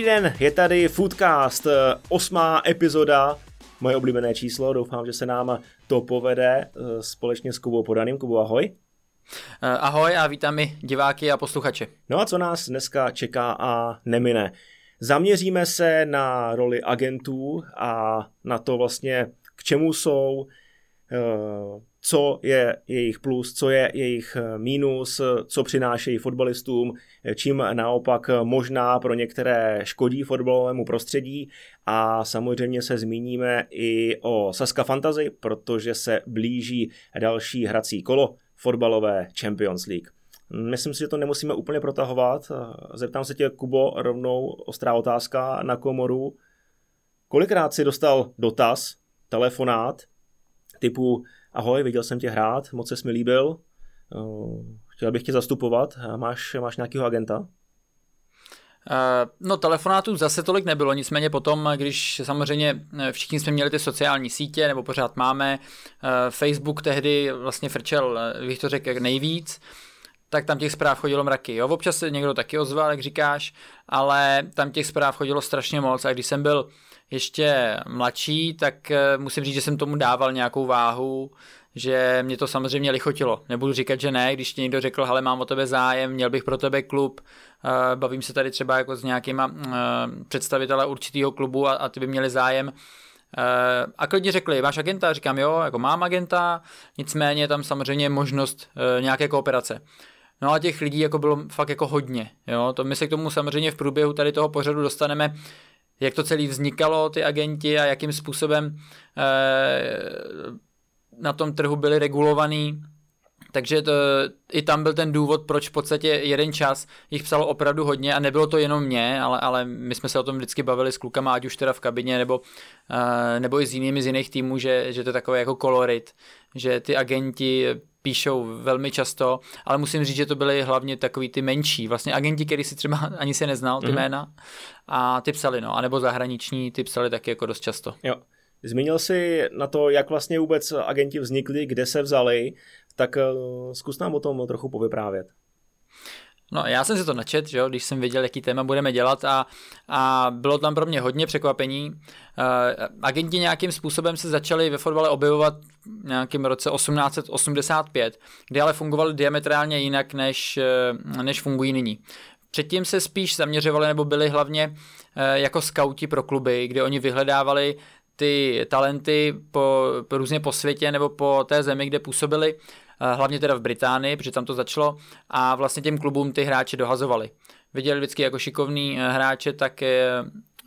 Dobrý den, je tady Foodcast, eh, osmá epizoda, moje oblíbené číslo, doufám, že se nám to povede eh, společně s Kubou Podaným. Kubo, ahoj. Eh, ahoj a vítám i diváky a posluchače. No a co nás dneska čeká a nemine? Zaměříme se na roli agentů a na to vlastně, k čemu jsou, co je jejich plus, co je jejich eh, mínus, co přinášejí fotbalistům, čím naopak možná pro některé škodí fotbalovému prostředí a samozřejmě se zmíníme i o Saska Fantasy, protože se blíží další hrací kolo fotbalové Champions League. Myslím si, že to nemusíme úplně protahovat. Zeptám se tě, Kubo, rovnou ostrá otázka na komoru. Kolikrát si dostal dotaz, telefonát, typu ahoj, viděl jsem tě hrát, moc se mi líbil, eh, chtěl bych tě zastupovat, máš, máš nějakého agenta? Eh, no telefonátů zase tolik nebylo, nicméně potom, když samozřejmě eh, všichni jsme měli ty sociální sítě, nebo pořád máme, Facebook tehdy vlastně frčel, bych to řekl, nejvíc, tak tam těch zpráv chodilo mraky. Jo? Občas se někdo taky ozval, jak říkáš, ale tam těch zpráv chodilo strašně moc a když jsem byl ještě mladší, tak eh, musím říct, že jsem tomu dával nějakou váhu, že mě to samozřejmě lichotilo. Nebudu říkat, že ne, když ti někdo řekl, hele, mám o tebe zájem, měl bych pro tebe klub, eh, bavím se tady třeba jako s nějakýma eh, představitele určitého klubu a, ty by měli zájem, a klidně řekli, máš agenta? Říkám, jo, jako mám agenta, nicméně tam samozřejmě možnost nějaké kooperace. No a těch lidí jako bylo fakt jako hodně, jo, to my se k tomu samozřejmě v průběhu tady toho pořadu dostaneme, jak to celé vznikalo, ty agenti a jakým způsobem eh, na tom trhu byli regulovaný. Takže to, i tam byl ten důvod, proč v podstatě jeden čas jich psalo opravdu hodně a nebylo to jenom mě, ale, ale my jsme se o tom vždycky bavili s klukama, ať už teda v kabině nebo, uh, nebo i s jinými z jiných týmů, že, že to je takové jako kolorit, že ty agenti píšou velmi často, ale musím říct, že to byly hlavně takový ty menší, vlastně agenti, který si třeba ani se neznal, ty mm-hmm. jména, a ty psali, no, anebo zahraniční, ty psali taky jako dost často. Jo. Zmínil jsi na to, jak vlastně vůbec agenti vznikli, kde se vzali, tak uh, zkus nám o tom trochu povyprávět. No, já jsem si to načet, že jo, když jsem věděl, jaký téma budeme dělat a, a bylo tam pro mě hodně překvapení. Uh, agenti nějakým způsobem se začali ve fotbale objevovat v nějakém roce 1885, kdy ale fungovali diametrálně jinak, než, uh, než fungují nyní. Předtím se spíš zaměřovali nebo byli hlavně uh, jako skauti pro kluby, kde oni vyhledávali ty talenty po, různě po světě nebo po té zemi, kde působili Eh, hlavně teda v Británii, protože tam to začalo a vlastně těm klubům ty hráče dohazovali. Viděli vždycky jako šikovný eh, hráče, tak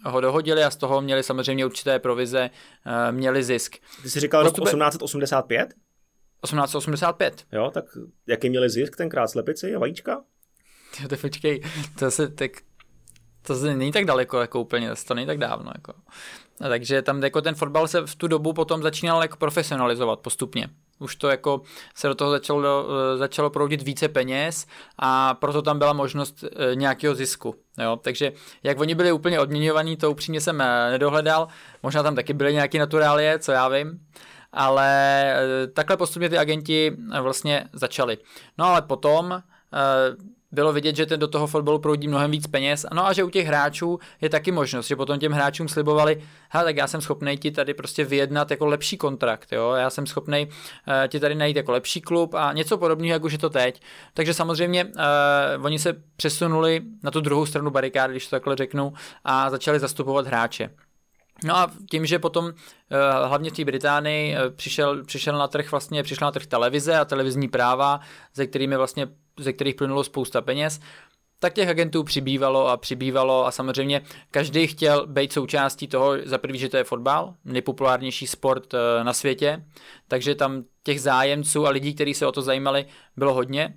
ho dohodili a z toho měli samozřejmě určité provize, eh, měli zisk. Ty jsi říkal rok 1885? 1885. Jo, tak jaký měli zisk tenkrát, slepici a vajíčka? Jo, to počkej, to se tak, to se není tak daleko, jako úplně, to není tak dávno, jako. A takže tam jako ten fotbal se v tu dobu potom začínal jako profesionalizovat postupně už to jako se do toho začalo, eh, začalo proudit více peněz a proto tam byla možnost eh, nějakého zisku. Jo? Takže jak oni byli úplně odměňovaní, to upřímně jsem eh, nedohledal, možná tam taky byly nějaké naturálie, co já vím, ale takhle postupně ty agenti vlastně začali. No ale potom bylo vidět, že ten do toho fotbalu proudí mnohem víc peněz. No a že u těch hráčů je taky možnost, že potom těm hráčům slibovali, ha, tak já jsem schopný ti tady prostě vyjednat jako lepší kontrakt, jo, já jsem schopný uh, ti tady najít jako lepší klub a něco podobného, jak už je to teď. Takže samozřejmě uh, oni se přesunuli na tu druhou stranu barikády, když to takhle řeknu, a začali zastupovat hráče. No a tím, že potom eh, hlavně v té Británii přišel, přišel na trh vlastně, přišla na trh televize a televizní práva, ze kterými vlastně ze kterých plynulo spousta peněz, tak těch agentů přibývalo a přibývalo a samozřejmě každý chtěl být součástí toho, za prvý, že to je fotbal, nejpopulárnější sport eh, na světě, takže tam těch zájemců a lidí, kteří se o to zajímali, bylo hodně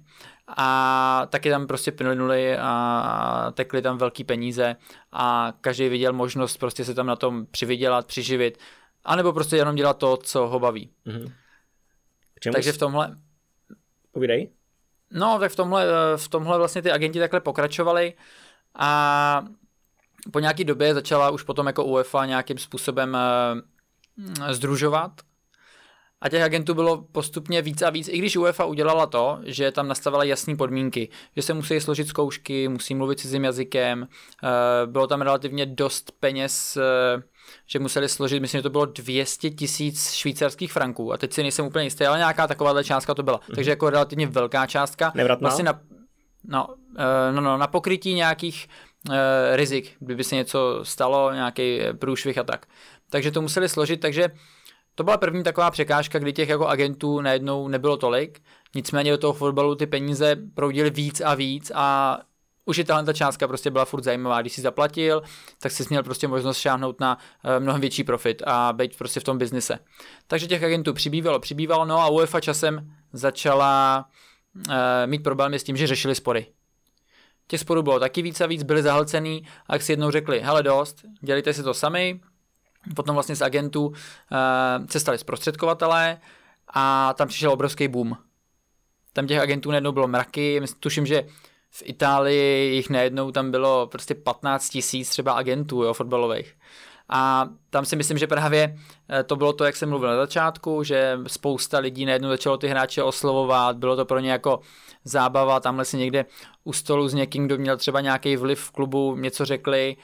a taky tam prostě plynuli a tekly tam velký peníze a každý viděl možnost prostě se tam na tom přivydělat, přiživit, anebo prostě jenom dělat to, co ho baví. Mm-hmm. Takže v tomhle... Povídej. No, tak v tomhle, eh, v tomhle vlastně ty agenti takhle pokračovali a po nějaký době začala už potom jako UEFA nějakým způsobem uh, združovat. A těch agentů bylo postupně víc a víc, i když UEFA udělala to, že tam nastavila jasné podmínky, že se musí složit zkoušky, musí mluvit cizím jazykem, eh, bylo tam relativně dost peněz, eh, že museli složit, myslím, že to bylo 200 tisíc švýcarských franků a teď si nejsem úplně jistý, ale nějaká takováhle částka to byla. Mm-hmm. Takže jako relativně velká částka. Nevratná? Vlastně na, no, no, no, na pokrytí nějakých uh, rizik, kdyby se něco stalo, nějaký průšvih a tak. Takže to museli složit, takže to byla první taková překážka, kdy těch jako agentů najednou nebylo tolik, nicméně do toho fotbalu ty peníze proudily víc a víc a už i tahle ta částka prostě byla furt zajímavá. Když si zaplatil, tak jsi měl prostě možnost šáhnout na uh, mnohem větší profit a být prostě v tom biznise. Takže těch agentů přibývalo, přibývalo, no a UEFA časem začala uh, mít problémy s tím, že řešili spory. Těch sporů bylo taky víc a víc, byli zahlcený a jak si jednou řekli, hele dost, dělejte si to sami, Potom vlastně z agentů se stali zprostředkovatelé a tam přišel obrovský boom. Tam těch agentů najednou bylo mraky, tuším, že v Itálii jich najednou tam bylo prostě 15 tisíc třeba agentů jo, fotbalových. A tam si myslím, že právě eh, to bylo to, jak jsem mluvil na začátku, že spousta lidí najednou začalo ty hráče oslovovat, bylo to pro ně jako zábava, tamhle si někde u stolu s někým, kdo měl třeba nějaký vliv v klubu, něco řekli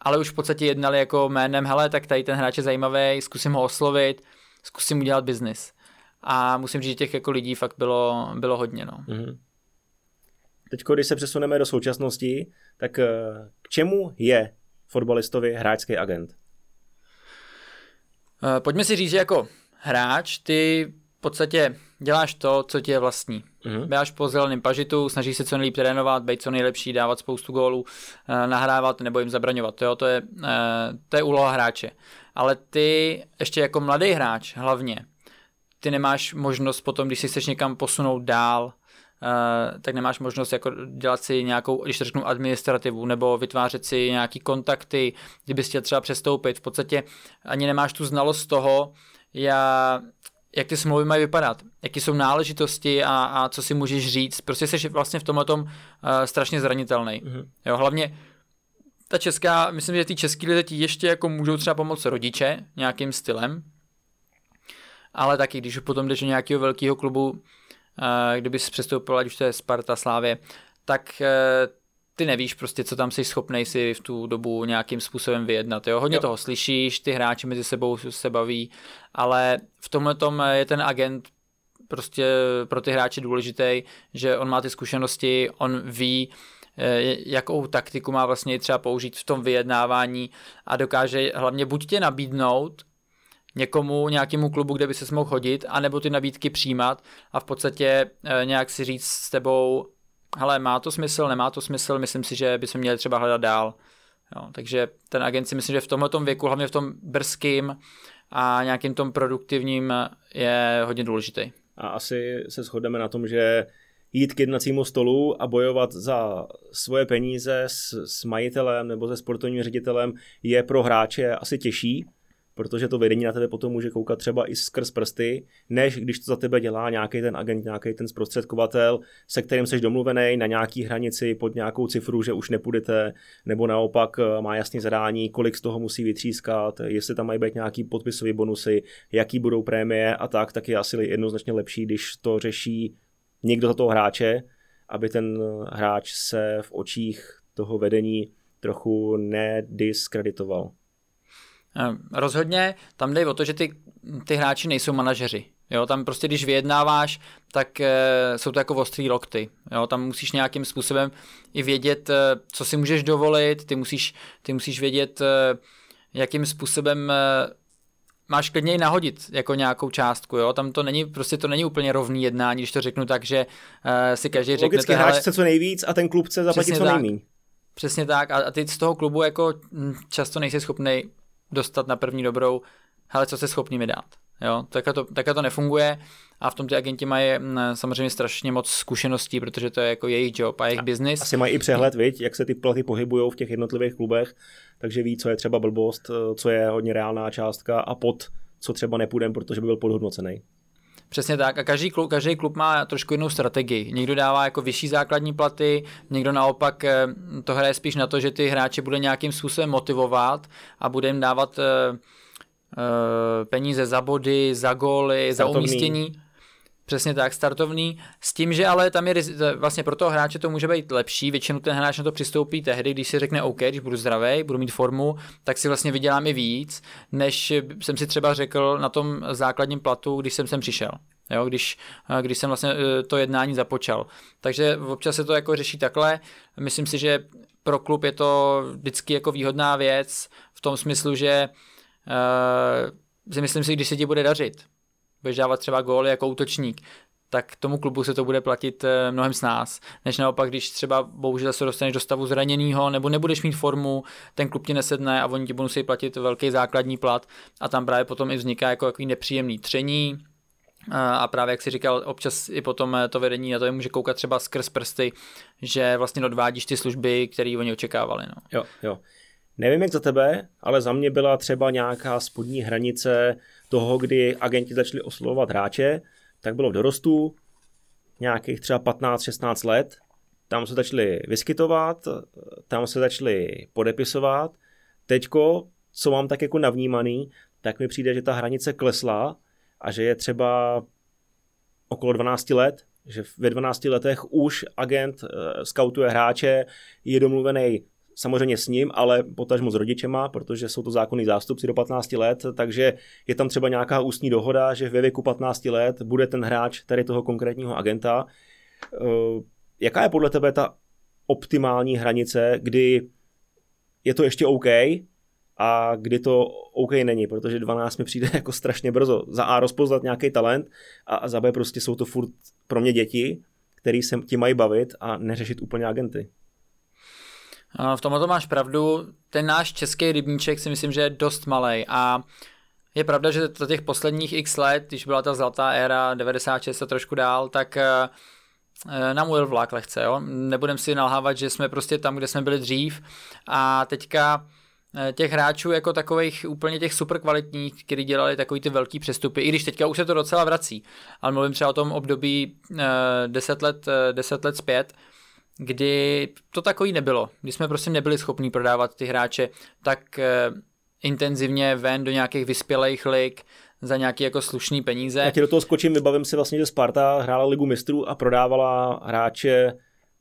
ale už v podstatě jednali jako jménem, hele, tak tady ten hráč je zajímavý, zkusím ho oslovit, zkusím udělat biznis. A musím říct, že těch jako lidí fakt bylo, bylo hodně. No. Mm-hmm. Teď, když se přesuneme do současnosti, tak eh, k čemu je fotbalistovi hráčský agent? Eh, pojďme si říct, že jako hráč ty v podstatě děláš to, co ti je vlastní. Mm-hmm. Běháš po zeleném pažitu, snažíš se co nejlíp trénovat, být co nejlepší, dávat spoustu gólů, eh, nahrávat nebo jim zabraňovat. Jo? To, je, eh, to je úloha hráče. Ale ty ještě jako mladý hráč hlavně, ty nemáš možnost potom, když si chceš někam posunout dál, Uh, tak nemáš možnost jako dělat si nějakou, když řeknu administrativu, nebo vytvářet si nějaký kontakty, kdybys chtěl třeba přestoupit. V podstatě ani nemáš tu znalost toho, já, jak ty smlouvy mají vypadat, jaké jsou náležitosti a, a co si můžeš říct. Prostě jsi vlastně v tomhle tom uh, strašně zranitelný. Mm-hmm. Jo, hlavně ta česká, myslím, že ty český lidé ti ještě jako můžou třeba pomoct rodiče nějakým stylem, ale taky, když potom jdeš do nějakého velkého klubu, uh, kdyby jsi přestoupil, ať už to je Sparta, Slávě, tak uh, ty nevíš prostě, co tam jsi schopný si v tu dobu nějakým způsobem vyjednat. Jo? Hodně jo. toho slyšíš, ty hráči mezi sebou se baví, ale v tomhle tom je ten agent prostě pro ty hráče důležitý, že on má ty zkušenosti, on ví, eh, jakou taktiku má vlastně třeba použít v tom vyjednávání a dokáže hlavně buď tě nabídnout někomu, nějakému klubu, kde by se mohl chodit, anebo ty nabídky přijímat a v podstatě eh, nějak si říct s tebou, hele, má to smysl, nemá to smysl, myslím si, že bychom měli třeba hledat dál. Jo, takže ten agent si myslím, že v tomhle věku, hlavně v tom brzkým a nějakým tom produktivním je hodně důležitý. A asi se shodneme na tom, že jít k jednacímu stolu a bojovat za svoje peníze s, s majitelem nebo se sportovním ředitelem je pro hráče asi těžší, protože to vedení na tebe potom může koukat třeba i skrz prsty, než když to za tebe dělá nějaký ten agent, nějaký ten zprostředkovatel, se kterým jsi domluvený na nějaký hranici pod nějakou cifru, že už nepůjdete, nebo naopak eh, má jasný zadání, kolik z toho musí vytřískat, jestli tam mají být nějaký podpisové bonusy, jaký budou prémie a tak, tak je asi jednoznačně lepší, když to řeší někdo za toho hráče, aby ten hráč se v očích toho vedení trochu nediskreditoval. Eh, rozhodně tam jde o to, že ty, ty hráči nejsou manažeři. Jo, tam prostě, když vyjednáváš, tak e, jsou to jako ostrý lokty. Jo, tam musíš nějakým způsobem i vědět, e, co si můžeš dovolit, ty musíš, ty musíš vědět, e, jakým způsobem e, máš klidně i nahodit jako nějakou částku, jo, tam to není, prostě to není úplně rovný jednání, když to řeknu tak, že uh, si každý řekne. Logicky hráč chce co nejvíc a ten klub chce zaplatit co nejméně. Přesně tak a, a ty z toho klubu jako hm, často nejsi schopný dostat na první dobrou, hele, co se schopný mi dát. Jo, takhle to, takhle to nefunguje a v tom ty agenti mají mm, samozřejmě strašně moc zkušeností, protože to je jako jejich job a jejich business. Asi mají i přehled, viď, jak se ty platy pohybují v těch jednotlivých klubech, takže ví, co je třeba blbost, co je hodně reálná částka a pod co třeba nepůjdem, protože by byl podhodnocený. Přesně tak a každý klub, každý klub má trošku jinou strategii. Někdo dává jako vyšší základní platy, někdo naopak eh, to hraje spíš na to, že ty hráče bude nějakým způsobem motivovat a bude jim dávat eh, peníze za body, za góly, za umístění. Přesně tak, startovný, s tím, že ale tam je vlastně pro toho hráče to může být lepší, většinou ten hráč na to přistoupí tehdy, když si řekne OK, když budu zdravý, budu mít formu, tak si vlastně vydělám i víc, než jsem si třeba řekl na tom základním platu, když jsem sem přišel. Jo, když, když jsem vlastně e, to jednání započal. Takže občas se to jako řeší takhle. Myslím si, že pro klub je to vždycky jako výhodná věc v tom smyslu, že uh, si myslím si, když se ti bude dařit, budeš dávat třeba góly jako útočník, tak tomu klubu se to bude platit eh, mnohem s nás, než naopak, když třeba bohužel se dostaneš do stavu zraněného, nebo nebudeš mít formu, ten klub ti nesedne a oni ti budou musí platit velký základní plat a tam právě potom i vzniká jako takový nepříjemný tření, a právě jak si říkal, občas i potom eh, to vedení na to je může koukat třeba skrz prsty, že vlastně odvádíš ty služby, které oni očekávali. No. Jo, jo. Nevím jak za tebe, ale za mě byla třeba nějaká spodní hranice toho, kdy agenti začali oslovovat hráče, tak bylo v dorostu nějakých třeba 15-16 let. Tam se začali vyskytovat, tam se začali podepisovat. Teďko, co mám tak jako navnímaný, tak mi přijde, že ta hranice klesla a že je třeba okolo 12 let, že ve 12 letech už agent uh, skautuje hráče, je domluvený samozřejmě s ním, ale potažmo s rodičema, protože jsou to zákonní zástupci do 15 let, takže je tam třeba nějaká ústní dohoda, že ve věku 15 let bude ten hráč tady toho konkrétního agenta. Eh, jaká je podle tebe ta optimální hranice, kdy je to ještě OK a kdy to OK není, protože 12 mi přijde jako strašně brzo. Za A rozpoznat nějaký talent a za B prostě jsou to furt pro mě děti, který se ti mají bavit a neřešit úplně agenty. V tomhle to máš pravdu. Ten náš český rybníček si myslím, že je dost malý a je pravda, že za těch posledních x let, když byla ta zlatá éra 96 a trošku dál, tak eh, nám ujel vlak lehce, jo. Nebudem si nalhávat, že jsme prostě tam, kde jsme byli dřív a teďka eh, těch hráčů jako takových úplně těch super kvalitních, kteří dělali takový ty velký přestupy, i když teďka už se to docela vrací, ale mluvím třeba o tom období 10 eh, let, 10 let zpět, kdy to takový nebylo, kdy jsme prostě nebyli schopni prodávat ty hráče tak eh, intenzivně ven do nějakých vyspělých lig za nějaký jako slušný peníze. Já ti do toho skočím, vybavím si vlastně, že Sparta hrála ligu mistrů a prodávala hráče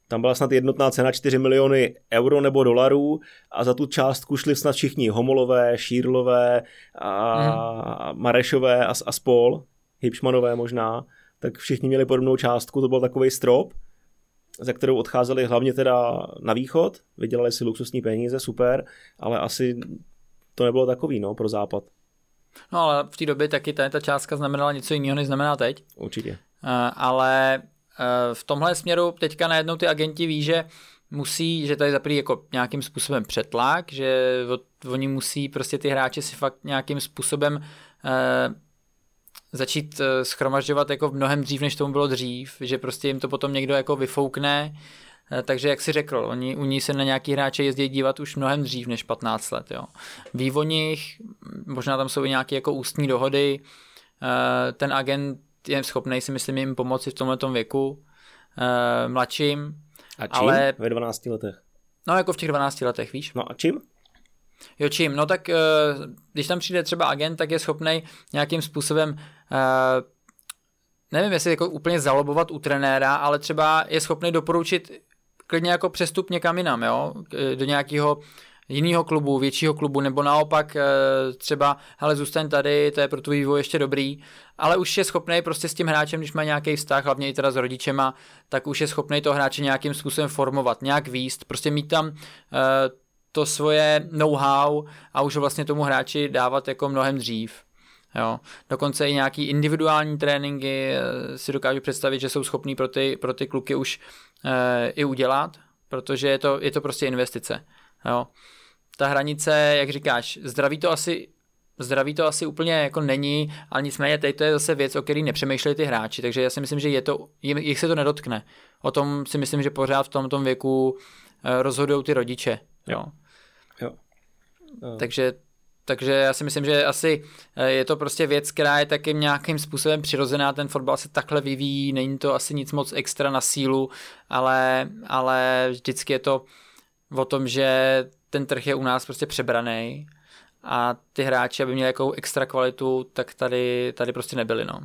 tam byla snad jednotná cena 4 miliony euro nebo dolarů a za tu částku šli snad všichni Homolové, Šírlové a mm. Marešové a, a spol, Hipšmanové možná, tak všichni měli podobnou částku, to byl takový strop za kterou odcházeli hlavně teda na východ, vydělali si luxusní peníze, super, ale asi to nebylo takový, no, pro západ. No ale v té době taky ta, ta částka znamenala něco jiného, než znamená teď. Určitě. Uh, ale uh, v tomhle směru teďka najednou ty agenti ví, že musí, že tady zaprý jako nějakým způsobem přetlak, že oni musí prostě ty hráče si fakt nějakým způsobem uh, začít eh, schromažďovat jako mnohem dřív, než tomu bylo dřív, že prostě jim to potom někdo jako vyfoukne, eh, takže jak si řekl, oni u ní se na nějaký hráče jezdí dívat už mnohem dřív než 15 let. Jo. Ví o nich, možná tam jsou i nějaké jako ústní dohody, eh, ten agent je schopný si myslím jim pomoci v tomhle věku, mladším. A čím? Ale... Ve 12 letech? No jako v těch 12 letech, víš? No a čím? Jo, čím? No tak, když tam přijde třeba agent, tak je schopný nějakým způsobem Uh, nevím, jestli jako úplně zalobovat u trenéra, ale třeba je schopný doporučit klidně jako přestup někam jinam, jo? do nějakého jiného klubu, většího klubu, nebo naopak eh, třeba, hele, zůstaň tady, to je pro tvůj vývoj ještě dobrý, ale už je schopný prostě s tím hráčem, když má nějaký vztah, hlavně i teda s rodičema, tak už je schopný to hráče nějakým způsobem formovat, nějak výst, prostě mít tam uh, to svoje know-how a už vlastně tomu hráči dávat jako mnohem dřív. Jo. Dokonce i nějaký individuální tréninky eh, si dokážu představit, že jsou schopní pro ty, pro ty kluky už e, i udělat, protože je to, je to prostě investice. Jo. Ta hranice, jak říkáš, zdraví to asi zdraví to asi úplně jako není, ale nicméně teď to je zase věc, o který nepřemýšleli ty hráči, takže já si myslím, že je to, jich se to nedotkne. O tom si myslím, že pořád v tomto věku eh, rozhodují ty rodiče. Jo. jo. jo. Takže takže já si myslím, že asi eh, je to prostě věc, která je taky nějakým způsobem přirozená, ten fotbal se takhle vyvíjí, není to asi nic moc extra na sílu, ale, ale vždycky je to o tom, že ten trh je u nás prostě přebraný a ty hráči, aby měli jakou extra kvalitu, tak tady, tady prostě nebyli. No.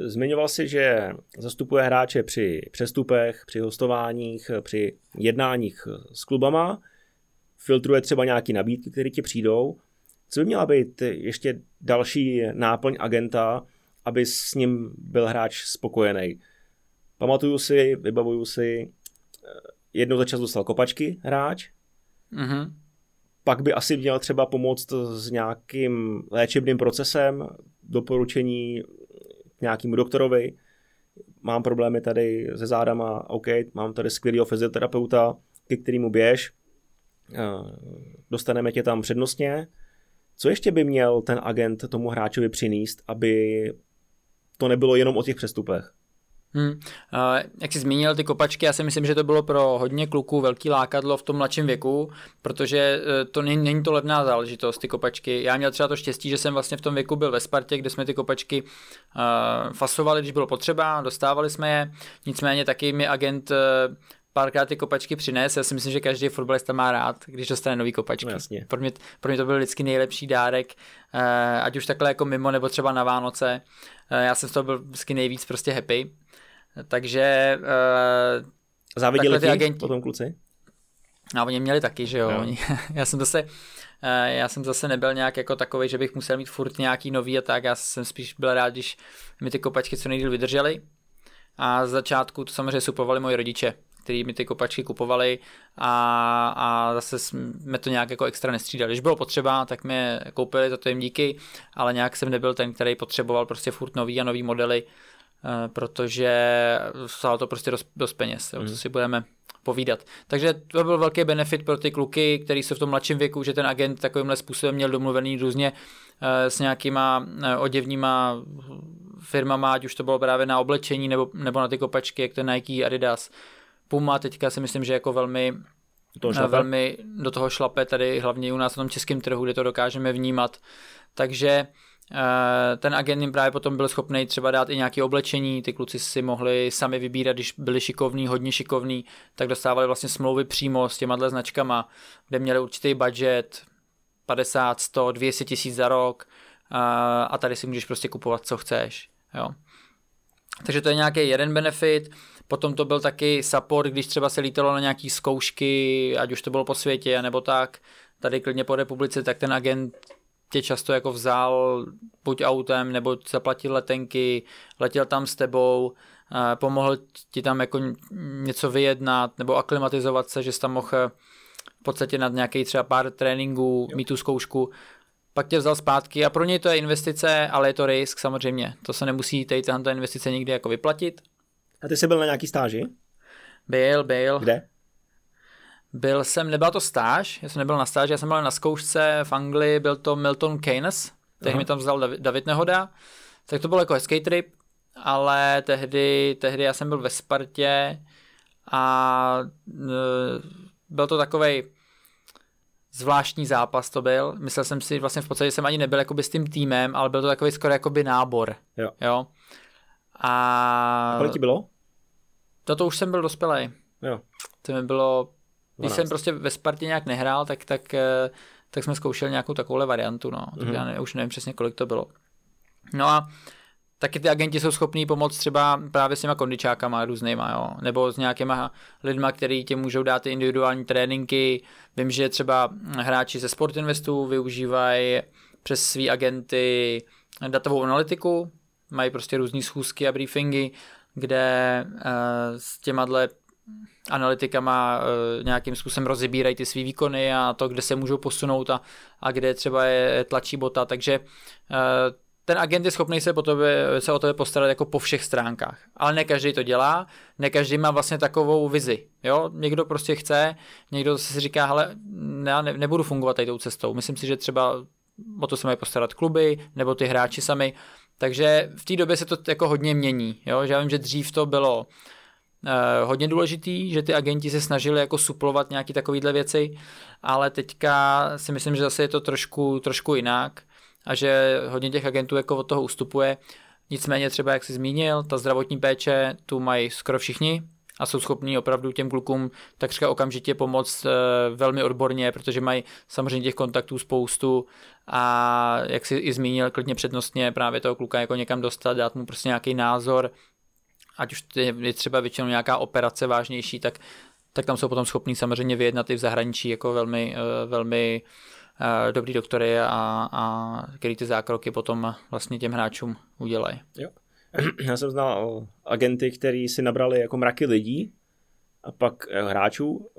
Zmiňoval si, že zastupuje hráče při přestupech, při hostováních, při jednáních s klubama, filtruje třeba nějaké nabídky, které ti přijdou. Co by měla být ještě další náplň agenta, aby s ním byl hráč spokojený? Pamatuju si, vybavuju si, jednou za čas dostal kopačky hráč, mm-hmm. pak by asi měl třeba pomoct s nějakým léčebným procesem, doporučení nějakému doktorovi, mám problémy tady se zádama, OK, mám tady skvělého fyzioterapeuta, ke kterému běž, dostaneme tě tam přednostně. Co ještě by měl ten agent tomu hráčovi přinést, aby to nebylo jenom o těch přestupech? Hmm. Jak jsi zmínil ty kopačky, já si myslím, že to bylo pro hodně kluků velký lákadlo v tom mladším věku, protože uh, to není, není to levná záležitost, ty kopačky. Já měl třeba to štěstí, že jsem vlastně v tom věku byl ve Spartě, kde jsme ty kopačky uh, fasovali, když bylo potřeba, dostávali jsme je, nicméně taky mi agent uh, párkrát ty kopačky přines. Já si myslím, že každý fotbalista má rád, když dostane nový kopačky. No, jasně. Pro, mě, pro mě to byl vždycky nejlepší dárek, ať už takhle jako mimo, nebo třeba na Vánoce. já jsem z toho byl vždycky nejvíc prostě happy. Takže... Uh, Záviděli ti agenti... potom kluci? A oni měli taky, že jo. jo. Oni, já jsem zase, já jsem zase nebyl nějak jako takový, že bych musel mít furt nějaký nový a tak. Já jsem spíš byl rád, když mi ty kopačky co nejdíl vydržely. A z začátku to samozřejmě supovali moji rodiče, kteří mi ty kopačky kupovali a, a zase jsme to nějak jako extra nestřídali. Když bylo potřeba, tak mi je koupili, za to jim díky, ale nějak jsem nebyl ten, který potřeboval prostě furt nový a nový modely Eh, protože stálo to prostě dost, dost peněz, jo, co hmm. si budeme povídat. Takže to byl velký benefit pro ty kluky, kteří jsou v tom mladším věku, že ten agent takovýmhle způsobem měl domluvený různě eh, s nějakýma eh, oděvníma firmama, ať už to bylo právě na oblečení nebo, nebo na ty kopačky, jak to Nike, Adidas, Puma, teďka si myslím, že jako velmi do toho velmi do toho šlape tady hlavně u nás na tom českém trhu, kde to dokážeme vnímat. Takže Eh, ten agent jim právě potom byl schopný třeba dát i nějaké oblečení, ty kluci si mohli sami vybírat, když byli šikovní, hodně šikovní, tak dostávali vlastně smlouvy přímo s těma značkama, kde měli určitý budget, 50, 100, 200 tisíc za rok a, a tady si můžeš prostě kupovat, co chceš. Jo. Takže to je nějaký jeden benefit. Potom to byl taky support, když třeba se lítalo na nějaký zkoušky, ať už to bylo po světě, nebo tak, tady klidně po republice, tak ten agent tě často jako vzal buď autem, nebo zaplatil letenky, letěl tam s tebou, eh, pomohl ti tam jako něco vyjednat, nebo aklimatizovat se, že jsi tam mohl eh, v podstatě nad nějaký třeba pár tréninků mít tu zkoušku, pak tě vzal zpátky a pro něj to je investice, ale je to risk samozřejmě. To se nemusí tady tahle investice nikdy jako vyplatit. A ty jsi byl na nějaký stáži? Byl, byl. Kde? Byl jsem, nebyla to stáž, já jsem nebyl na stáži, já jsem byl na zkoušce v Anglii, byl to Milton Keynes, tehdy mi tam vzal David, Nehoda, tak to byl jako hezký trip, ale tehdy, tehdy já jsem byl ve Spartě a e, byl to takový zvláštní zápas to byl. Myslel jsem si, vlastně v podstatě jsem ani nebyl jakoby s tím týmem, ale byl to takový skoro jakoby nábor. Jo. jo? A... a kolik ti bylo? Toto už jsem byl dospělý. Jo. To mi bylo když jsem prostě ve Spartě nějak nehrál, tak, tak, eh, tak jsme zkoušeli nějakou takovouhle variantu, no. Mm-hmm. Já ne, už nevím přesně, kolik to bylo. No a taky ty agenti jsou schopní pomoct třeba právě s těma kondičákama různýma, jo. nebo s nějakýma lidma, kteří tě můžou dát ty individuální tréninky. Vím, že třeba hráči ze Sportinvestu využívají přes svý agenty datovou analytiku, mají prostě různé schůzky a briefingy, kde uh, s těma analytikama e, nějakým způsobem rozebírají ty své výkony a to, kde se můžou posunout a, a kde třeba je tlačí bota, takže e, ten agent je schopný se, po tobě, se o tebe postarat jako po všech stránkách. Ale ne každý to dělá, ne každý má vlastně takovou vizi. Jo? Někdo prostě chce, někdo si říká, hele, já ne, nebudu fungovat tady tou cestou. Myslím si, že třeba o to se mají postarat kluby, nebo ty hráči sami. Takže v té době se to jako hodně mění. Jo? Že já vím, že dřív to bylo Eh, hodně důležitý, že ty agenti se snažili jako suplovat nějaké takovéhle věci, ale teďka si myslím, že zase je to trošku, trošku jinak a že hodně těch agentů jako od toho ustupuje. Nicméně třeba, jak jsi zmínil, ta zdravotní péče tu mají skoro všichni a jsou schopní opravdu těm klukům takřka okamžitě pomoct eh, velmi odborně, protože mají samozřejmě těch kontaktů spoustu a jak si i zmínil, klidně přednostně právě toho kluka jako někam dostat, dát mu prostě nějaký názor, ať už je třeba většinou nějaká operace vážnější, tak, tak tam jsou potom schopní samozřejmě vyjednat i v zahraničí jako velmi, eh, velmi uh, dobrý doktory a, a který ty zákroky potom vlastně těm hráčům udělají. Jo. Já jsem znal agenty, kteří si nabrali jako mraky lidí a pak eh, hráčů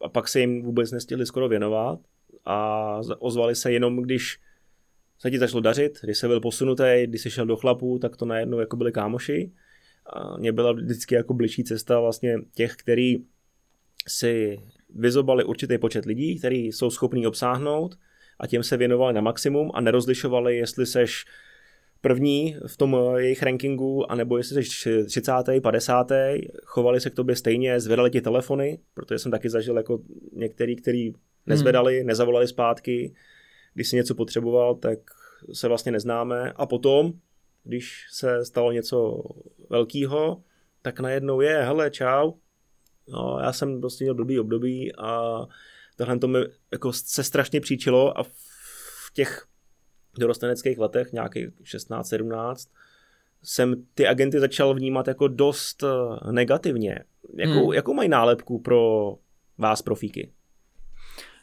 a pak se jim vůbec nestihli skoro věnovat a ozvali se jenom, když se ti začalo dařit, když se byl posunutý, když jsi šel do chlapů, tak to najednou jako byli kámoši. A mě byla vždycky jako bližší cesta vlastně těch, který si vyzobali určitý počet lidí, kteří jsou schopní obsáhnout a těm se věnovali na maximum a nerozlišovali, jestli seš první v tom jejich rankingu, anebo jestli jsi 30. 50. chovali se k tobě stejně, zvedali ti telefony, protože jsem taky zažil jako některý, který nezvedali, hmm. nezavolali zpátky, když si něco potřeboval, tak se vlastně neznáme a potom, když se stalo něco velkého, tak najednou je, hele, čau, no, já jsem prostě měl blbý období a tohle to mi jako se strašně příčilo a v těch dorosteneckých letech, nějakých 16-17, jsem ty agenty začal vnímat jako dost eh, negativně. Jakou, hmm. jakou mají nálepku pro vás profíky?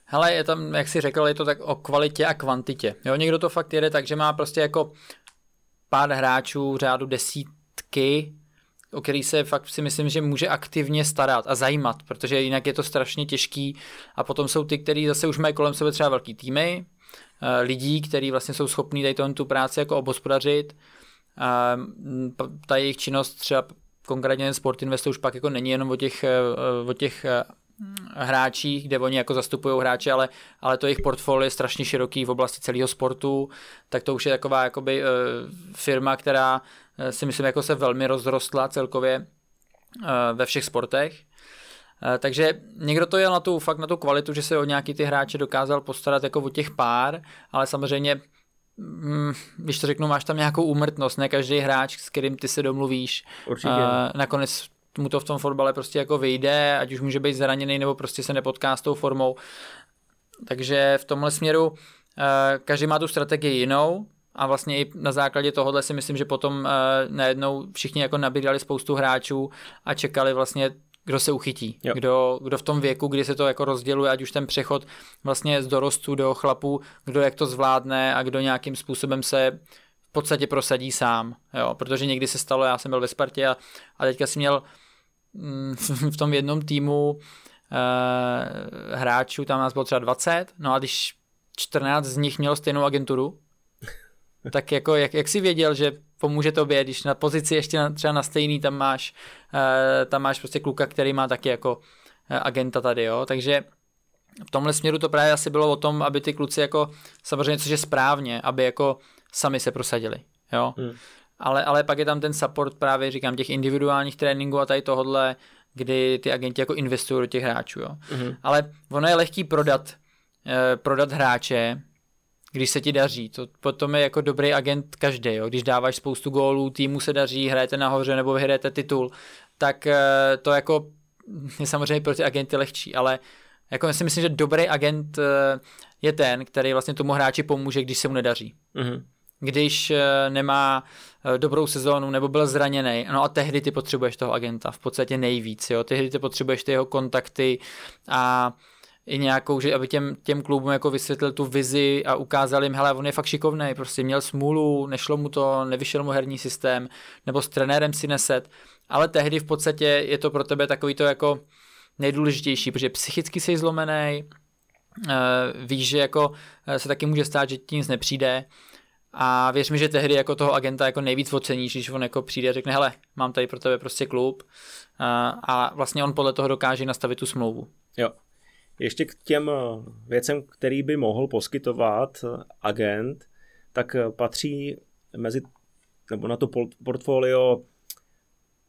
Hele, je tam, jak jsi řekl, je to tak o kvalitě a kvantitě. Jo, někdo to fakt jede tak, že má prostě jako pár hráčů řádu desítky, o který se fakt si myslím, že může aktivně starat a zajímat, protože jinak je to strašně těžký. A potom jsou ty, kteří zase už mají kolem sebe třeba velký týmy, lidí, kteří vlastně jsou schopní tady tu práci jako obospodařit. Ta jejich činnost třeba konkrétně Sport Invest už pak jako není jenom o těch, eh, o těch eh, hráčích, kde oni jako zastupují hráče, ale, ale to jejich portfolio je strašně široký v oblasti celého sportu, tak to už je taková jakoby firma, která si myslím jako se velmi rozrostla celkově ve všech sportech. Uh, takže někdo to je na tu, fakt na tu kvalitu, že se o nějaký ty hráče dokázal postarat jako o těch pár, ale samozřejmě mm, když to řeknu, máš tam nějakou úmrtnost, ne každý hráč, s kterým ty se domluvíš, Určitě. Uh, nakonec mu to v tom fotbale prostě jako vyjde, ať už může být zraněný nebo prostě se nepotká s tou formou. Takže v tomhle směru uh, každý má tu strategii jinou a vlastně i na základě tohohle si myslím, že potom uh, najednou všichni jako nabírali spoustu hráčů a čekali vlastně kdo se uchytí, kdo, kdo v tom věku, kdy se to jako rozděluje, ať už ten přechod vlastně z dorostu do chlapu, kdo jak to zvládne a kdo nějakým způsobem se v podstatě prosadí sám, jo, protože někdy se stalo, já jsem byl ve Spartě a, a teďka si měl Mm, v tom jednom týmu uh, hráčů, tam nás bylo třeba 20, no a když 14 z nich mělo stejnou agenturu, tak jako jak, jak jsi věděl, že pomůže tobě, když na pozici ještě na, třeba na stejný tam máš, uh, tam máš prostě kluka, který má taky jako uh, agenta tady, jo, takže v tomhle směru to právě asi bylo o tom, aby ty kluci jako, samozřejmě což je správně, aby jako sami se prosadili, jo. Hmm ale, ale pak je tam ten support právě, říkám, těch individuálních tréninků a tady tohodle, kdy ty agenti jako investují do těch hráčů, jo. Mm-hmm. Ale ono je lehký prodat, eh, prodat hráče, když se ti daří. To potom je jako dobrý agent každý, jo. Když dáváš spoustu gólů, týmu se daří, hrajete nahoře nebo vyhrajete titul, tak eh, to jako je samozřejmě pro ty agenty lehčí, ale jako si myslím, že dobrý agent eh, je ten, který vlastně tomu hráči pomůže, když se mu nedaří. Mm-hmm když eh, nemá dobrou sezónu nebo byl zraněný. No a tehdy ty potřebuješ toho agenta v podstatě nejvíc. Jo? Tehdy ty potřebuješ ty jeho kontakty a i nějakou, že aby těm, těm klubům jako vysvětlil tu vizi a ukázal jim, hele, on je fakt šikovný, prostě měl smůlu, nešlo mu to, nevyšel mu herní systém, nebo s trenérem si neset, ale tehdy v podstatě je to pro tebe takový to jako nejdůležitější, protože psychicky jsi zlomený, eh, víš, že jako se taky může stát, že ti nic nepřijde, a věř mi, že tehdy jako toho agenta jako nejvíc oceníš, když on jako přijde a řekne, hele, mám tady pro tebe prostě klub a, a vlastně on podle toho dokáže nastavit tu smlouvu. Jo. Ještě k těm eh, věcem, který by mohl poskytovat eh, agent, tak eh, patří mezi, nebo na to portfolio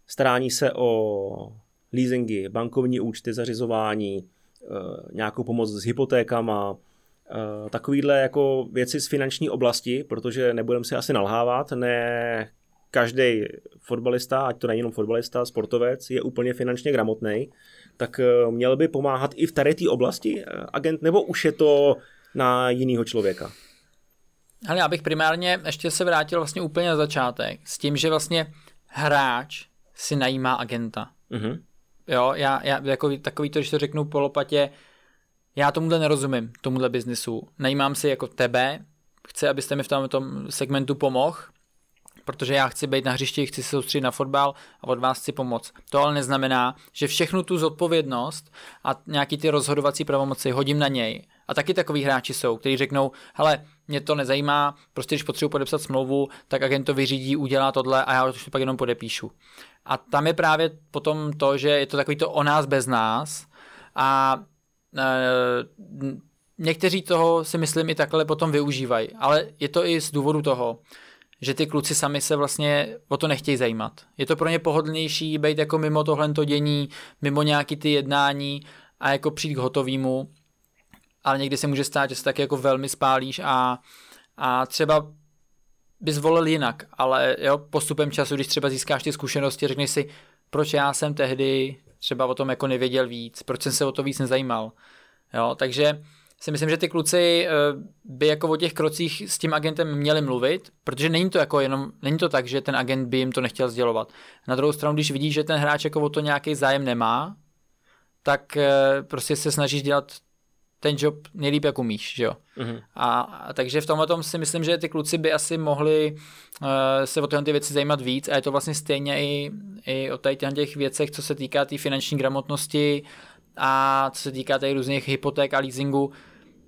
starání se o leasingy, bankovní účty, zařizování, nějakou pomoc s hypotékama, takovýhle jako věci z finanční oblasti, protože nebudeme si asi nalhávat, ne každý fotbalista, ať to není jenom fotbalista, sportovec, je úplně finančně gramotný, tak eh, měl by pomáhat i v tady té oblasti eh, agent, nebo už je to na jiného člověka? Ale já bych primárně ještě se vrátil vlastně úplně na začátek s tím, že vlastně hráč si najímá agenta. Mm-hmm. Jo, já, já jako takový to, když to řeknu po lopatě, já tomuhle nerozumím, tomuhle biznisu. Najímám si jako tebe, chci, abyste mi v tom, tom segmentu pomohl, protože já chci být na hřišti, chci se soustředit na fotbal a od vás chci pomoct. To ale neznamená, že všechnu tu zodpovědnost a nějaký ty rozhodovací pravomoci hodím na něj. A taky takový hráči jsou, kteří řeknou, hele, mě to nezajímá, prostě když potřebuji podepsat smlouvu, tak agent to vyřídí, udělá tohle a já to pak jenom podepíšu. A tam je právě potom to, že je to takový to o nás bez nás a e, někteří toho si myslím i takhle potom využívají, ale je to i z důvodu toho, že ty kluci sami se vlastně o to nechtějí zajímat. Je to pro ně pohodlnější být jako mimo tohle dění, mimo nějaký ty jednání a jako přijít k hotovýmu, ale někdy se může stát, že se taky jako velmi spálíš a, a třeba bys volil jinak, ale jo, postupem času, když třeba získáš ty zkušenosti, řekneš si, proč já jsem tehdy třeba o tom jako nevěděl víc, proč jsem se o to víc nezajímal. Jo, takže si myslím, že ty kluci eh, by jako o těch krocích s tím agentem měli mluvit, protože není to jako jenom, není to tak, že ten agent by jim to nechtěl sdělovat. Na druhou stranu, když vidíš, že ten hráč jako o to nějaký zájem nemá, tak eh, prostě se snažíš dělat ten job nejlíp, jak umíš, že jo. Mm-hmm. A, a takže v tomhle tom si myslím, že ty kluci by asi mohli uh, se o tyhle ty věci zajímat víc a je to vlastně stejně i, i o tady těch věcech, co se týká té tý finanční gramotnosti a co se týká tady různých hypoték a leasingu.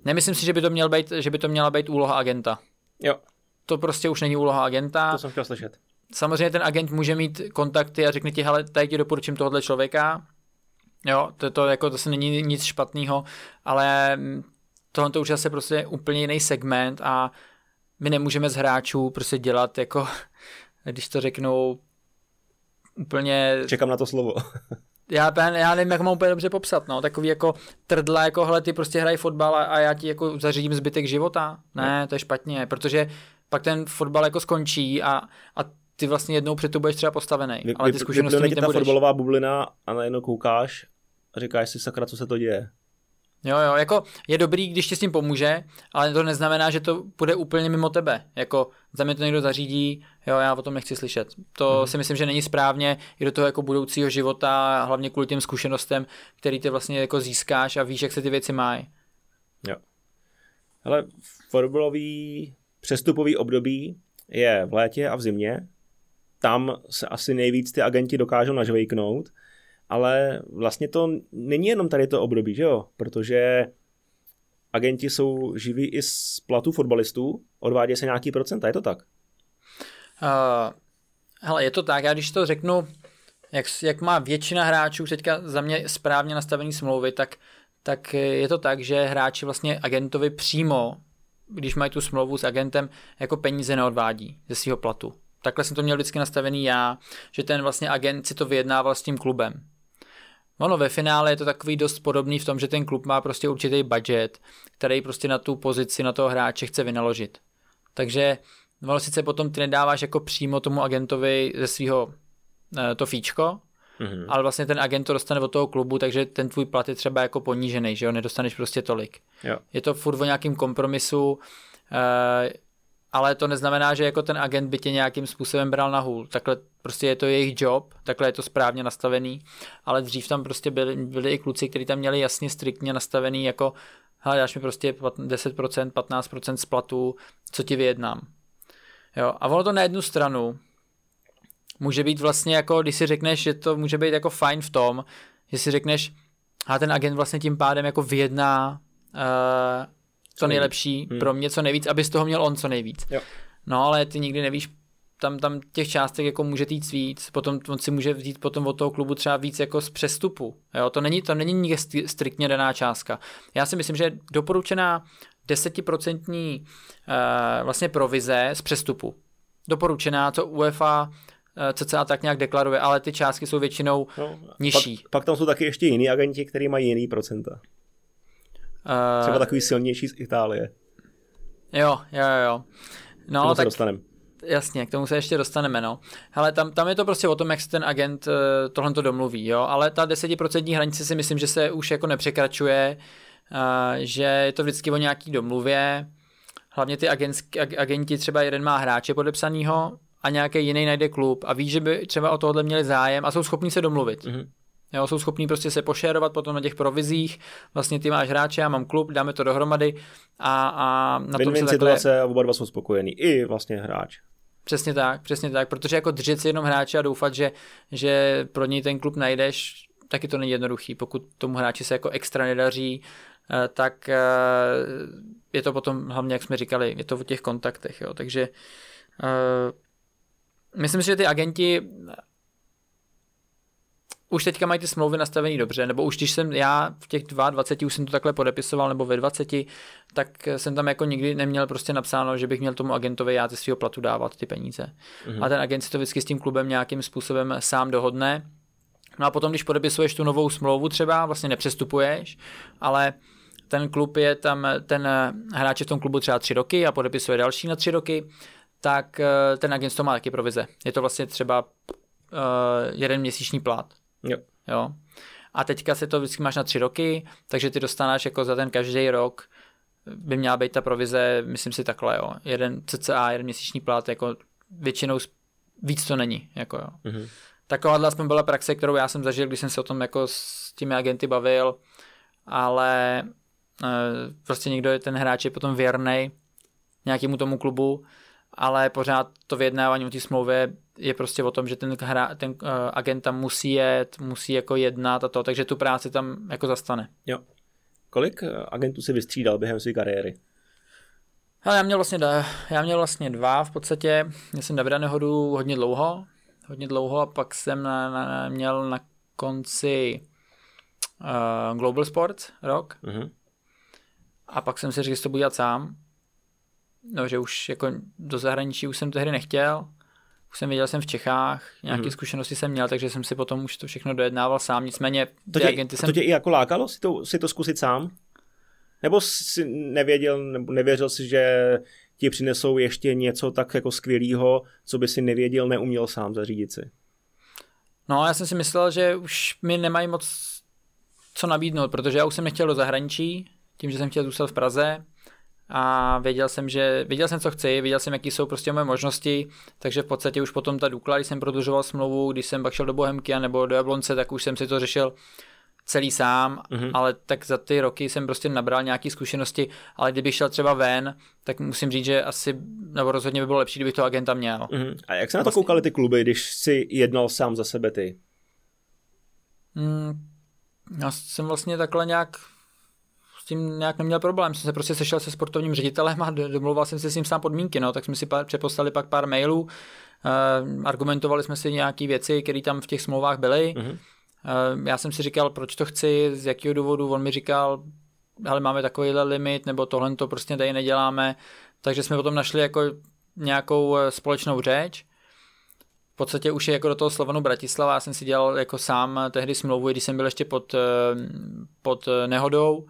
Nemyslím si, že by to, měl být, že by to měla být úloha agenta. Jo. To prostě už není úloha agenta. To jsem chtěl slyšet. Samozřejmě ten agent může mít kontakty a řekne ti, hele, tady ti doporučím tohohle člověka, Jo, to, to, jako, to se není nic špatného, ale tohle to už je asi prostě úplně jiný segment a my nemůžeme z hráčů prostě dělat jako, když to řeknou úplně... Čekám na to slovo. já, já nevím, jak mám úplně dobře popsat, no, takový jako trdla, jako hele, ty prostě hrají fotbal a, a já ti jako zařídím zbytek života. Ne, to je špatně, protože pak ten fotbal jako skončí a, a ty vlastně jednou před to budeš třeba postavený, Vy, ale ty zkušenosti mít ta fotbalová bublina a najednou koukáš a říkáš si sakra, co se to děje. Jo, jo, jako je dobrý, když ti s tím pomůže, ale to neznamená, že to bude úplně mimo tebe. Jako za mě to někdo zařídí, jo, já o tom nechci slyšet. To hmm. si myslím, že není správně i do toho jako budoucího života, hlavně kvůli těm zkušenostem, který ty vlastně jako získáš a víš, jak se ty věci mají. Jo. Ale fotbalový přestupový období je v létě a v zimě. Tam se asi nejvíc ty agenti dokážou nažvejknout ale vlastně to není jenom tady to období, že jo? Protože agenti jsou živí i z platu fotbalistů, odvádí se nějaký procenta, je to tak? Uh, hele, je to tak, já když to řeknu, jak, jak má většina hráčů teďka za mě správně nastavený smlouvy, tak, tak je to tak, že hráči vlastně agentovi přímo, když mají tu smlouvu s agentem, jako peníze neodvádí ze svého platu. Takhle jsem to měl vždycky nastavený já, že ten vlastně agent si to vyjednával s tím klubem. Ono ve finále je to takový dost podobný v tom, že ten klub má prostě určitý budget, který prostě na tu pozici, na toho hráče chce vynaložit. Takže ono sice potom ty nedáváš jako přímo tomu agentovi ze svého eh, to fíčko, mm-hmm. ale vlastně ten agent to dostane od toho klubu, takže ten tvůj plat je třeba jako ponížený, že jo, nedostaneš prostě tolik. Jo. Je to furt o nějakým kompromisu, eh, ale to neznamená, že jako ten agent by tě nějakým způsobem bral na hůl. Takhle prostě je to jejich job, takhle je to správně nastavený, ale dřív tam prostě byli, byli i kluci, kteří tam měli jasně striktně nastavený jako hele, dáš mi prostě 10%, 15% z platu, co ti vyjednám. Jo, a ono to na jednu stranu může být vlastně jako, když si řekneš, že to může být jako fajn v tom, že si řekneš, a ten agent vlastně tím pádem jako vyjedná uh, co nejlepší hmm. pro mě, co nejvíc, aby z toho měl on co nejvíc. Jo. No ale ty nikdy nevíš, tam, tam těch částek jako může jít víc, potom on si může vzít potom od toho klubu třeba víc jako z přestupu. Jo, to není, tam není nikde striktně daná částka. Já si myslím, že doporučená desetiprocentní uh, vlastně provize z přestupu. Doporučená, co UEFA eh, cca tak nějak deklaruje, ale ty částky jsou většinou no, nižší. Pak, pak tam jsou taky ještě jiní agenti, kteří mají jiný procenta. Uh, Třeba takový silnější z Itálie. Jo, jo, jo. No, tak, se dostaneme. jasně, k tomu se ještě dostaneme, no. Ale tam, tam je to prostě o tom, jak se ten agent uh, tohle to domluví, jo. Ale ta desetiprocentní hranice si myslím, že se už jako nepřekračuje, uh, že je to vždycky o nějaký domluvě. Hlavně ty agentský, agenti, třeba jeden má hráče podepsanýho a nějaký jiný najde klub a ví, že by třeba o tohle měli zájem a jsou schopni se domluvit. Mm-hmm. Jo, jsou schopní prostě se pošerovat potom na těch provizích, vlastně ty máš hráče, já mám klub, dáme to dohromady a, a na tom se takhle... situace a oba dva jsou spokojení, i vlastně hráč. Přesně tak, přesně tak, protože jako držet si jenom hráče a doufat, že, že pro něj ten klub najdeš, taky to není jednoduchý. Pokud tomu hráči se jako extra nedaří, eh, tak eh, je to potom, hlavně jak jsme říkali, je to o těch kontaktech, jo. takže uh, myslím si, že ty agenti už teďka mají ty smlouvy nastavený dobře, nebo už když jsem já v těch 22 už jsem to takhle podepisoval, nebo ve 20, tak jsem tam jako nikdy neměl prostě napsáno, že bych měl tomu agentovi já ze svého platu dávat ty peníze. Mm-hmm. A ten agent si to vždycky s tím klubem nějakým způsobem sám dohodne. No a potom, když podepisuješ tu novou smlouvu třeba, vlastně nepřestupuješ, ale ten klub je tam, ten hráč je v tom klubu třeba tři roky a podepisuje další na tři roky, tak eh, ten agent to má taky provize. Je to vlastně třeba uh, jeden měsíční plat. Jo. jo. A teďka se to vždycky máš na tři roky, takže ty dostaneš jako za ten každý rok by měla být ta provize, myslím si takhle, jo. Jeden cca, jeden měsíční plat, jako většinou víc to není, jako jo. Mm-hmm. Taková aspoň byla praxe, kterou já jsem zažil, když jsem se o tom jako s těmi agenty bavil, ale e, prostě někdo je ten hráč je potom věrný nějakému tomu klubu, ale pořád to vyjednávání o té smlouvě je prostě o tom, že ten, hra, ten uh, agent tam musí jet, musí jako jednat a to, takže tu práci tam jako zastane. Jo. Kolik eh, agentů si vystřídal během své kariéry? Hele, já měl vlastně, já měl vlastně dva v podstatě. Já jsem Davida Nehodu hodně dlouho, hodně dlouho a pak jsem na, na, měl na konci uh, Global Sports rok. Uh-huh. A pak jsem si řekl, že to budu dělat sám. No, že už jako do zahraničí už jsem tehdy nechtěl už jsem viděl, jsem v Čechách, nějaké mm. zkušenosti jsem měl, takže jsem si potom už to všechno dojednával sám. Nicméně to tě, agenty jsem... To tě i jako lákalo si to, si to zkusit sám? Nebo jsi nevěděl, nebo nevěřil si, že ti přinesou ještě něco tak jako skvělého, co by si nevěděl, neuměl sám zařídit si? No, já jsem si myslel, že už mi nemají moc co nabídnout, protože já už jsem nechtěl do zahraničí, tím, že jsem chtěl zůstat v Praze, a věděl jsem, že věděl jsem, co chci, věděl jsem, jaký jsou prostě moje možnosti, takže v podstatě už potom ta Dukla, když jsem prodlužoval smlouvu, když jsem pak šel do Bohemky nebo do Jablonce, tak už jsem si to řešil celý sám, mm-hmm. ale tak za ty roky jsem prostě nabral nějaké zkušenosti, ale kdybych šel třeba ven, tak musím říct, že asi, nebo rozhodně by bylo lepší, kdybych toho agenta měl. Mm-hmm. A jak se na to vlastně... koukali ty kluby, když si jednal sám za sebe ty? Mm, já jsem vlastně takhle nějak tím nějak neměl problém. Jsem se prostě sešel se sportovním ředitelem a domluval jsem se s ním sám podmínky. No. Tak jsme si pár, přeposlali pak pár mailů, uh, argumentovali jsme si nějaké věci, které tam v těch smlouvách byly. Mm-hmm. Uh, já jsem si říkal, proč to chci, z jakého důvodu. On mi říkal, ale máme takovýhle limit, nebo tohle to prostě tady neděláme. Takže jsme potom našli jako nějakou eh, společnou řeč. V podstatě už je jako do toho Slovanu Bratislava, já jsem si dělal jako sám tehdy smlouvu, když jsem byl ještě pod, pod nehodou,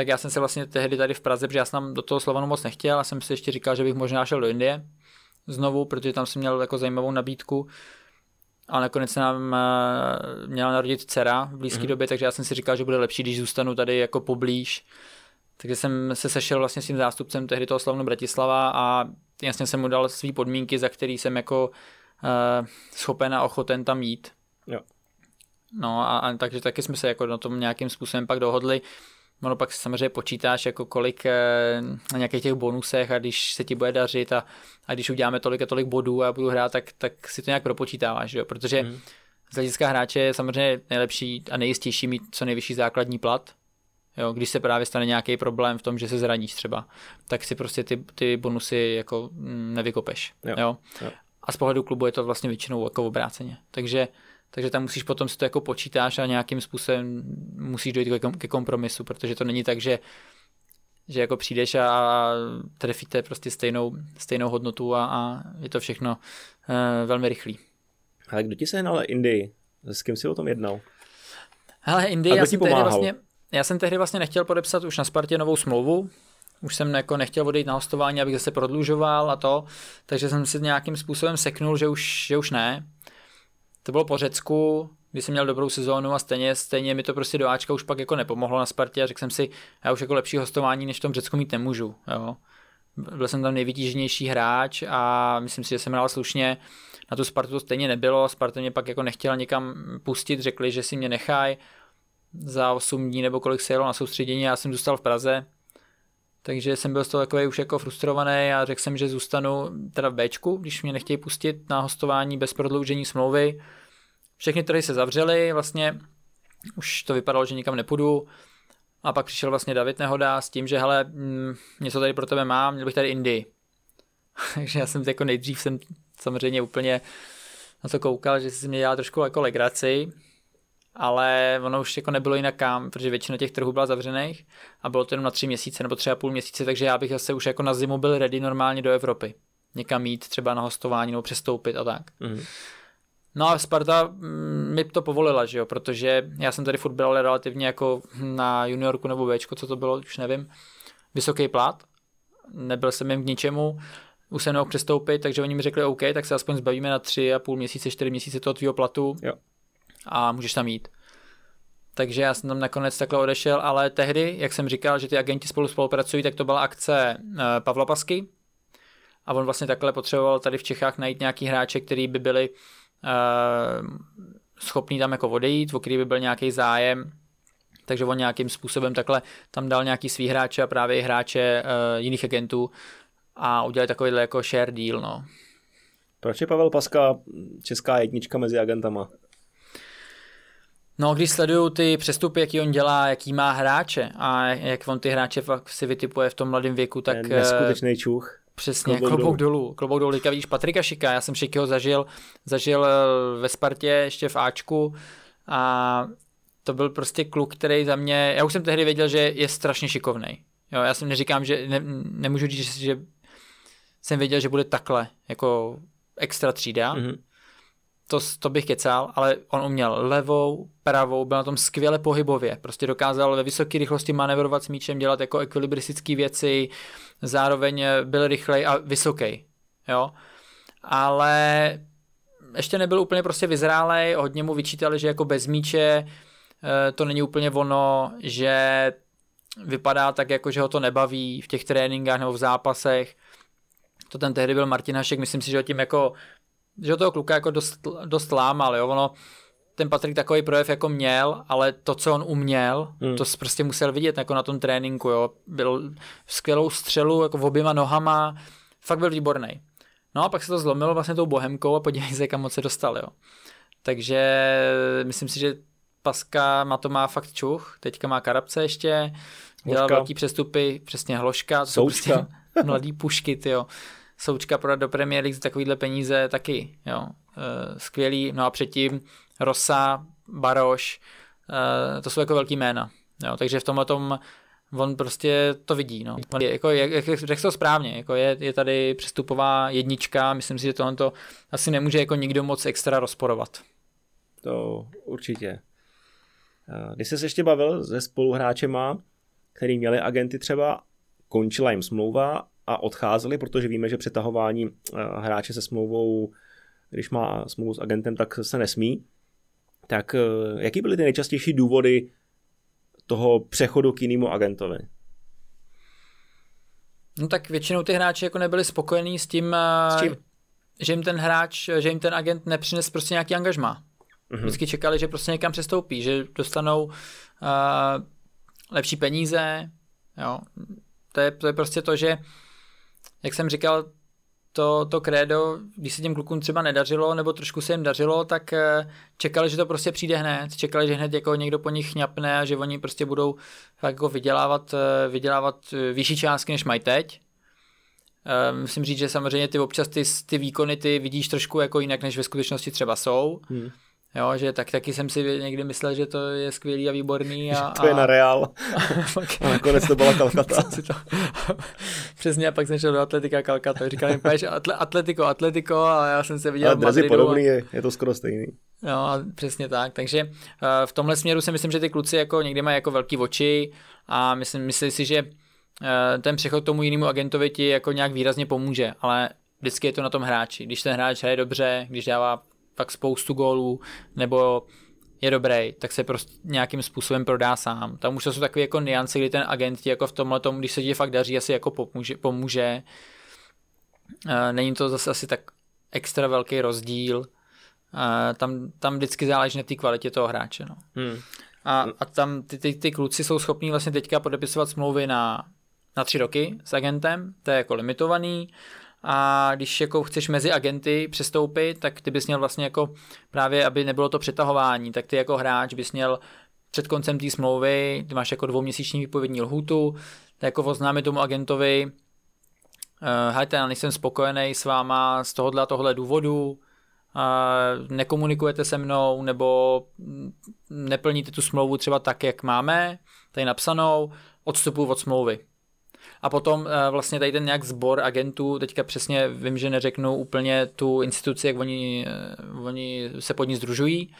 tak já jsem se vlastně tehdy tady v Praze, protože já jsem do toho Slovanu moc nechtěl a jsem si ještě říkal, že bych možná šel do Indie znovu, protože tam jsem měl jako zajímavou nabídku a nakonec se nám eh, měla narodit dcera v blízké mm-hmm. době, takže já jsem si říkal, že bude lepší, když zůstanu tady jako poblíž. Takže jsem se sešel vlastně s tím zástupcem tehdy toho slavnu Bratislava a jasně jsem mu dal své podmínky, za který jsem jako uh, schopen a ochoten tam jít. Jo. No a, a takže taky jsme se jako na tom nějakým způsobem pak dohodli. Ono pak samozřejmě počítáš, jako kolik eh, na nějakých těch bonusech a když se ti bude dařit a, a když uděláme tolik a tolik bodů a budu hrát, tak, tak si to nějak propočítáváš, jo? protože mm. z hlediska hráče je samozřejmě nejlepší a nejistější mít co nejvyšší základní plat, Jo, když se právě stane nějaký problém v tom, že se zraníš třeba, tak si prostě ty, ty bonusy jako mm, nevykopeš. Jo. Jo? Jo. A z pohledu klubu je to vlastně většinou jako obráceně. Takže takže tam musíš potom si to jako počítáš a nějakým způsobem musíš dojít ke kompromisu, protože to není tak, že že jako přijdeš a trefíte prostě stejnou, stejnou hodnotu a, a je to všechno uh, velmi rychlý. Ale kdo ti sehnal Indii? S kým jsi o tom jednal? Hele, Indii, já jsem tehdy vlastně, já jsem tehdy vlastně nechtěl podepsat už na Spartě novou smlouvu, už jsem jako nechtěl odejít na hostování, abych zase prodlužoval a to, takže jsem si nějakým způsobem seknul, že už, že už ne. To bylo po Řecku, kdy jsem měl dobrou sezónu a stejně, stejně mi to prostě do Ačka už pak jako nepomohlo na Spartě a řekl jsem si, já už jako lepší hostování než v tom Řecku mít nemůžu. Jo. Byl jsem tam nejvytíženější hráč a myslím si, že jsem hrál slušně. Na tu Spartu to stejně nebylo, Sparta mě pak jako nechtěla někam pustit, řekli, že si mě nechají za 8 dní nebo kolik se jelo na soustředění, já jsem zůstal v Praze, takže jsem byl z toho takový už jako frustrovaný a řekl jsem, že zůstanu teda v Bčku, když mě nechtějí pustit na hostování bez prodloužení smlouvy. Všechny trhy se zavřely, vlastně už to vypadalo, že nikam nepůjdu. A pak přišel vlastně David Nehoda s tím, že hele, mm, něco tady pro tebe mám, měl bych tady Indii. Takže já jsem jako nejdřív jsem samozřejmě úplně na to koukal, že si mě dělal trošku jako legraci, ale ono už jako nebylo jinak kam, protože většina těch trhů byla zavřených a bylo to jenom na tři měsíce nebo třeba půl měsíce, takže já bych zase už jako na zimu byl ready normálně do Evropy. Někam jít třeba na hostování nebo přestoupit a tak. Mm. No a Sparta mm, mi to povolila, že jo, protože já jsem tady furt byl relativně jako na juniorku nebo Bčko, co to bylo, už nevím, vysoký plat, nebyl jsem jim k ničemu, už jsem nemohl přestoupit, takže oni mi řekli OK, tak se aspoň zbavíme na tři a půl měsíce, čtyři měsíce toho tvýho platu jo. A můžeš tam jít. Takže já jsem tam nakonec takhle odešel, ale tehdy, jak jsem říkal, že ty agenti spolu spolupracují, tak to byla akce uh, Pavla Pasky a on vlastně takhle potřeboval tady v Čechách najít nějaký hráče, který by byli uh, schopný tam jako odejít, o který by byl nějaký zájem, takže on nějakým způsobem takhle tam dal nějaký svý hráče a právě i hráče uh, jiných agentů a udělali takovýhle jako share deal, no. Proč je Pavel Paska česká jednička mezi agentama? No, když sleduju ty přestupy, jaký on dělá, jaký má hráče a jak on ty hráče fakt si vytipuje v tom mladém věku, tak... Je neskutečný čuch. Přesně, klobouk, klobouk dolů. dolů. Klobouk dolů. Teďka vidíš Patrika Šika, já jsem Šikyho zažil, zažil eh, ve Spartě ještě v Ačku a to byl prostě kluk, který za mě, já už jsem tehdy věděl, že je strašně šikovný. Jo, já jsem neříkám, že ne, nemůžu říct, že jsem věděl, že bude takhle, jako extra třída. Mm-hmm. To, to bych kecal, ale on uměl levou, pravou, byl na tom skvěle pohybově. Prostě dokázal ve vysoké rychlosti manevrovat s míčem, dělat jako ekvilibristické věci, zároveň byl rychlej a vysoký. Jo? Ale ještě nebyl úplně prostě vyzrálej, hodně mu vyčítali, že jako bez míče eh, to není úplně ono, že vypadá tak jako, že ho to nebaví v těch tréninkách nebo v zápasech to ten tehdy byl Martin Hašek, myslím si, že ho tím jako, že ho toho kluka jako dost, dost lámal, jo, ono, ten Patrik takový projev jako měl, ale to, co on uměl, hmm. to prostě musel vidět jako na tom tréninku, jo, byl skvělou střelu jako v oběma nohama, fakt byl výborný. No a pak se to zlomilo vlastně tou bohemkou a podívej se, kam moc se dostal, jo. Takže myslím si, že Paska má to má fakt čuch, teďka má Karabce ještě, dělal velký přestupy, přesně Hloška, to jsou prostě mladý pušky, jo. Součka prodat do Premier League za takovýhle peníze taky, jo. E, skvělý, no a předtím Rosa, Baroš, e, to jsou jako velký jména, jo. Takže v tomhle tom on prostě to vidí, no. Jako, jak, jak řekl to správně, jako je, je tady přestupová jednička, myslím si, že tohle to asi nemůže jako nikdo moc extra rozporovat. To určitě. Když jsi se ještě bavil se spoluhráčema, který měli agenty třeba, končila jim smlouva a odcházeli, protože víme, že přetahování eh, hráče se smlouvou, když má smlouvu s agentem, tak se nesmí. Tak eh, jaký byly ty nejčastější důvody toho přechodu k jinému agentovi? No tak většinou ty hráči jako nebyli spokojení s tím, eh, s tím? že jim ten hráč, že jim ten agent nepřines prostě nějaký angažma. Mm-hmm. Vždycky čekali, že prostě někam přestoupí, že dostanou uh, lepší peníze, jo. To je, to je prostě to, že jak jsem říkal, to, to krédo, když se těm klukům třeba nedařilo, nebo trošku se jim dařilo, tak eh, čekali, že to prostě přijde hned. Čekali, že hned jako někdo po nich chňapne a že oni prostě budou fakt jako vydělávat, eh, vydělávat eh, vyšší částky, než mají teď. Musím říct, že samozřejmě ty občas ty, ty výkony ty vidíš trošku jako jinak, než ve skutečnosti třeba jsou. Hmm. Jo, že tak taky jsem si někdy myslel, že to je skvělý a výborný. A, to je na Real. a nakonec to byla Kalkata. to... Přesně, a pak jsem šel do Atletika Kalkata. Říkal jim, atle, Atletico, Atletico a já jsem se viděl Ale v Madridu. podobný, je, je to skoro stejný. Jo, přesně tak. Takže uh, v tomhle směru si myslím, že ty kluci jako někdy mají jako velký oči a myslím, myslím si, že eh, ten přechod tomu jinému agentovi ti jako nějak výrazně pomůže, ale vždycky je to na tom hráči. Když ten hráč hraje dobře, když dává fakt spoustu gólů, nebo je dobrý, tak se prostě nějakým způsobem prodá sám. Tam už to jsou takové jako niance, kdy ten agent ti jako v tomhle tom, když se ti fakt daří, asi jako pomůže. pomůže. Není to zase asi tak extra velký rozdíl. Tam, tam vždycky záleží na té kvalitě toho hráče. No. Hmm. A, a tam ty, ty, ty kluci jsou schopní vlastně teďka podepisovat smlouvy na, na tři roky s agentem, to je jako limitovaný a když jako chceš mezi agenty přestoupit, tak ty bys měl vlastně jako právě, aby nebylo to přetahování, tak ty jako hráč bys měl před koncem té smlouvy, ty máš jako dvouměsíční výpovědní lhůtu, tak jako oznámit tomu agentovi, uh, hejte, já nejsem spokojený s váma z tohohle a tohle důvodu, uh, nekomunikujete se mnou, nebo neplníte tu smlouvu třeba tak, jak máme, tady napsanou, odstupu od smlouvy. A potom eh, vlastně tady ten nějak sbor agentů, teďka přesně vím, že neřeknu úplně tu instituci, jak oni, eh, oni se pod ní združují,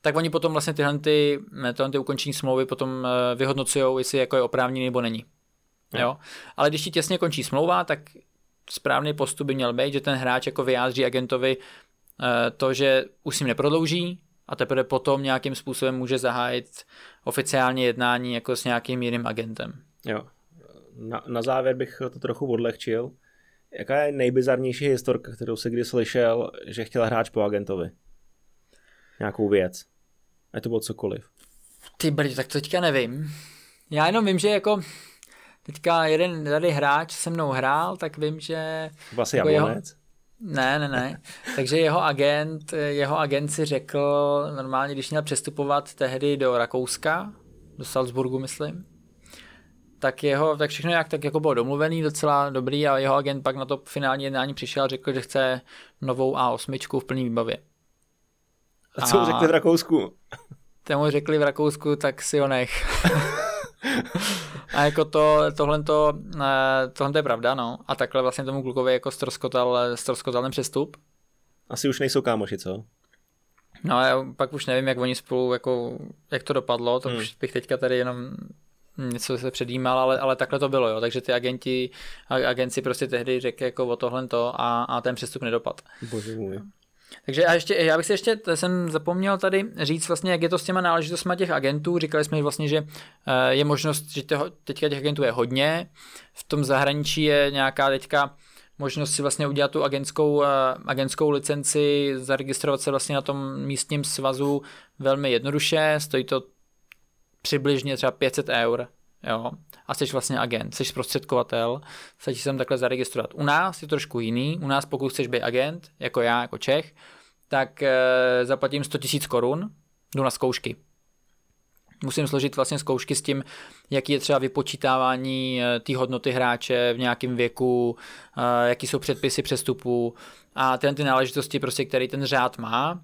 tak oni potom vlastně tyhle, ty, eh, tyhle ty ukončení smlouvy potom vyhodnocují, jestli jako je oprávněný nebo není. Jo. jo. Ale když ti těsně končí smlouva, tak správný postup by měl být, že ten hráč jako vyjádří agentovi to, že už s ním neprodlouží a teprve potom nějakým způsobem může zahájit oficiálně jednání jako s nějakým jiným agentem. Jo na, na závěr bych to trochu odlehčil. Jaká je nejbizarnější historka, kterou se kdy slyšel, že chtěl hráč po agentovi? Nějakou věc. A to bylo cokoliv. Ty brď, tak to teďka nevím. Já jenom vím, že jako teďka jeden tady hráč se mnou hrál, tak vím, že... Vlastně jako jeho... Ne, ne, ne. Takže jeho agent, jeho agent si řekl normálně, když měl přestupovat tehdy do Rakouska, do Salzburgu, myslím, tak jeho, tak všechno jak tak jako bylo domluvený, docela dobrý a jeho agent pak na to finální jednání přišel a řekl, že chce novou A8 v plný výbavě. A co mu řekli v Rakousku? Tomu řekli v Rakousku, tak si ho nech. a jako to, tohle, to, eh, tohle je pravda, no. A takhle vlastně tomu klukovi jako stroskotal, stroskotal ten přestup. Asi už nejsou kámoši, co? No já pak už nevím, jak oni spolu, jako, jak to dopadlo, to hmm. už bych teďka tady jenom něco se předjímal, ale, ale takhle to bylo, jo. takže ty agenti, agenci prostě tehdy řekli jako o tohle to a, a ten přestup nedopad. Bože můj. Takže a ještě, já bych si ještě, jsem zapomněl tady říct vlastně, jak je to s těma náležitostmi těch agentů. Říkali jsme vlastně, že eh, je možnost, že toho, teďka těch agentů je hodně. V tom zahraničí je nějaká teďka možnost si vlastně udělat tu agentskou, eh, agentskou licenci, zaregistrovat se vlastně na tom místním svazu velmi jednoduše. Stojí to přibližně třeba 500 eur, jo, a jsi vlastně agent, jsi zprostředkovatel, stačí sem takhle zaregistrovat. U nás je trošku jiný, u nás pokud chceš být agent, jako já, jako Čech, tak e, zaplatím 100 000 korun, jdu na zkoušky. Musím složit vlastně zkoušky s tím, jaký je třeba vypočítávání e, té hodnoty hráče v nějakém věku, e, jaký jsou předpisy přestupů a tyhle ty náležitosti, prostě, který ten řád má.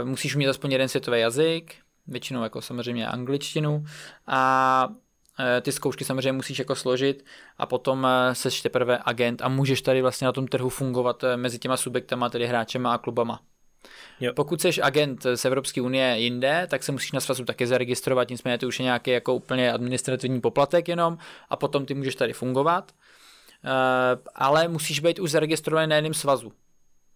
E, musíš mít aspoň jeden světový jazyk, většinou jako samozřejmě angličtinu a e, ty zkoušky samozřejmě musíš jako složit a potom e, seš teprve agent a můžeš tady vlastně na tom trhu fungovat e, mezi těma subjektama, tedy hráčema a klubama. Jo. Pokud jsi agent z Evropské unie jinde, tak se musíš na svazu taky zaregistrovat, nicméně to už je nějaký jako úplně administrativní poplatek jenom a potom ty můžeš tady fungovat. Ale musíš být už zaregistrovaný na jiném svazu.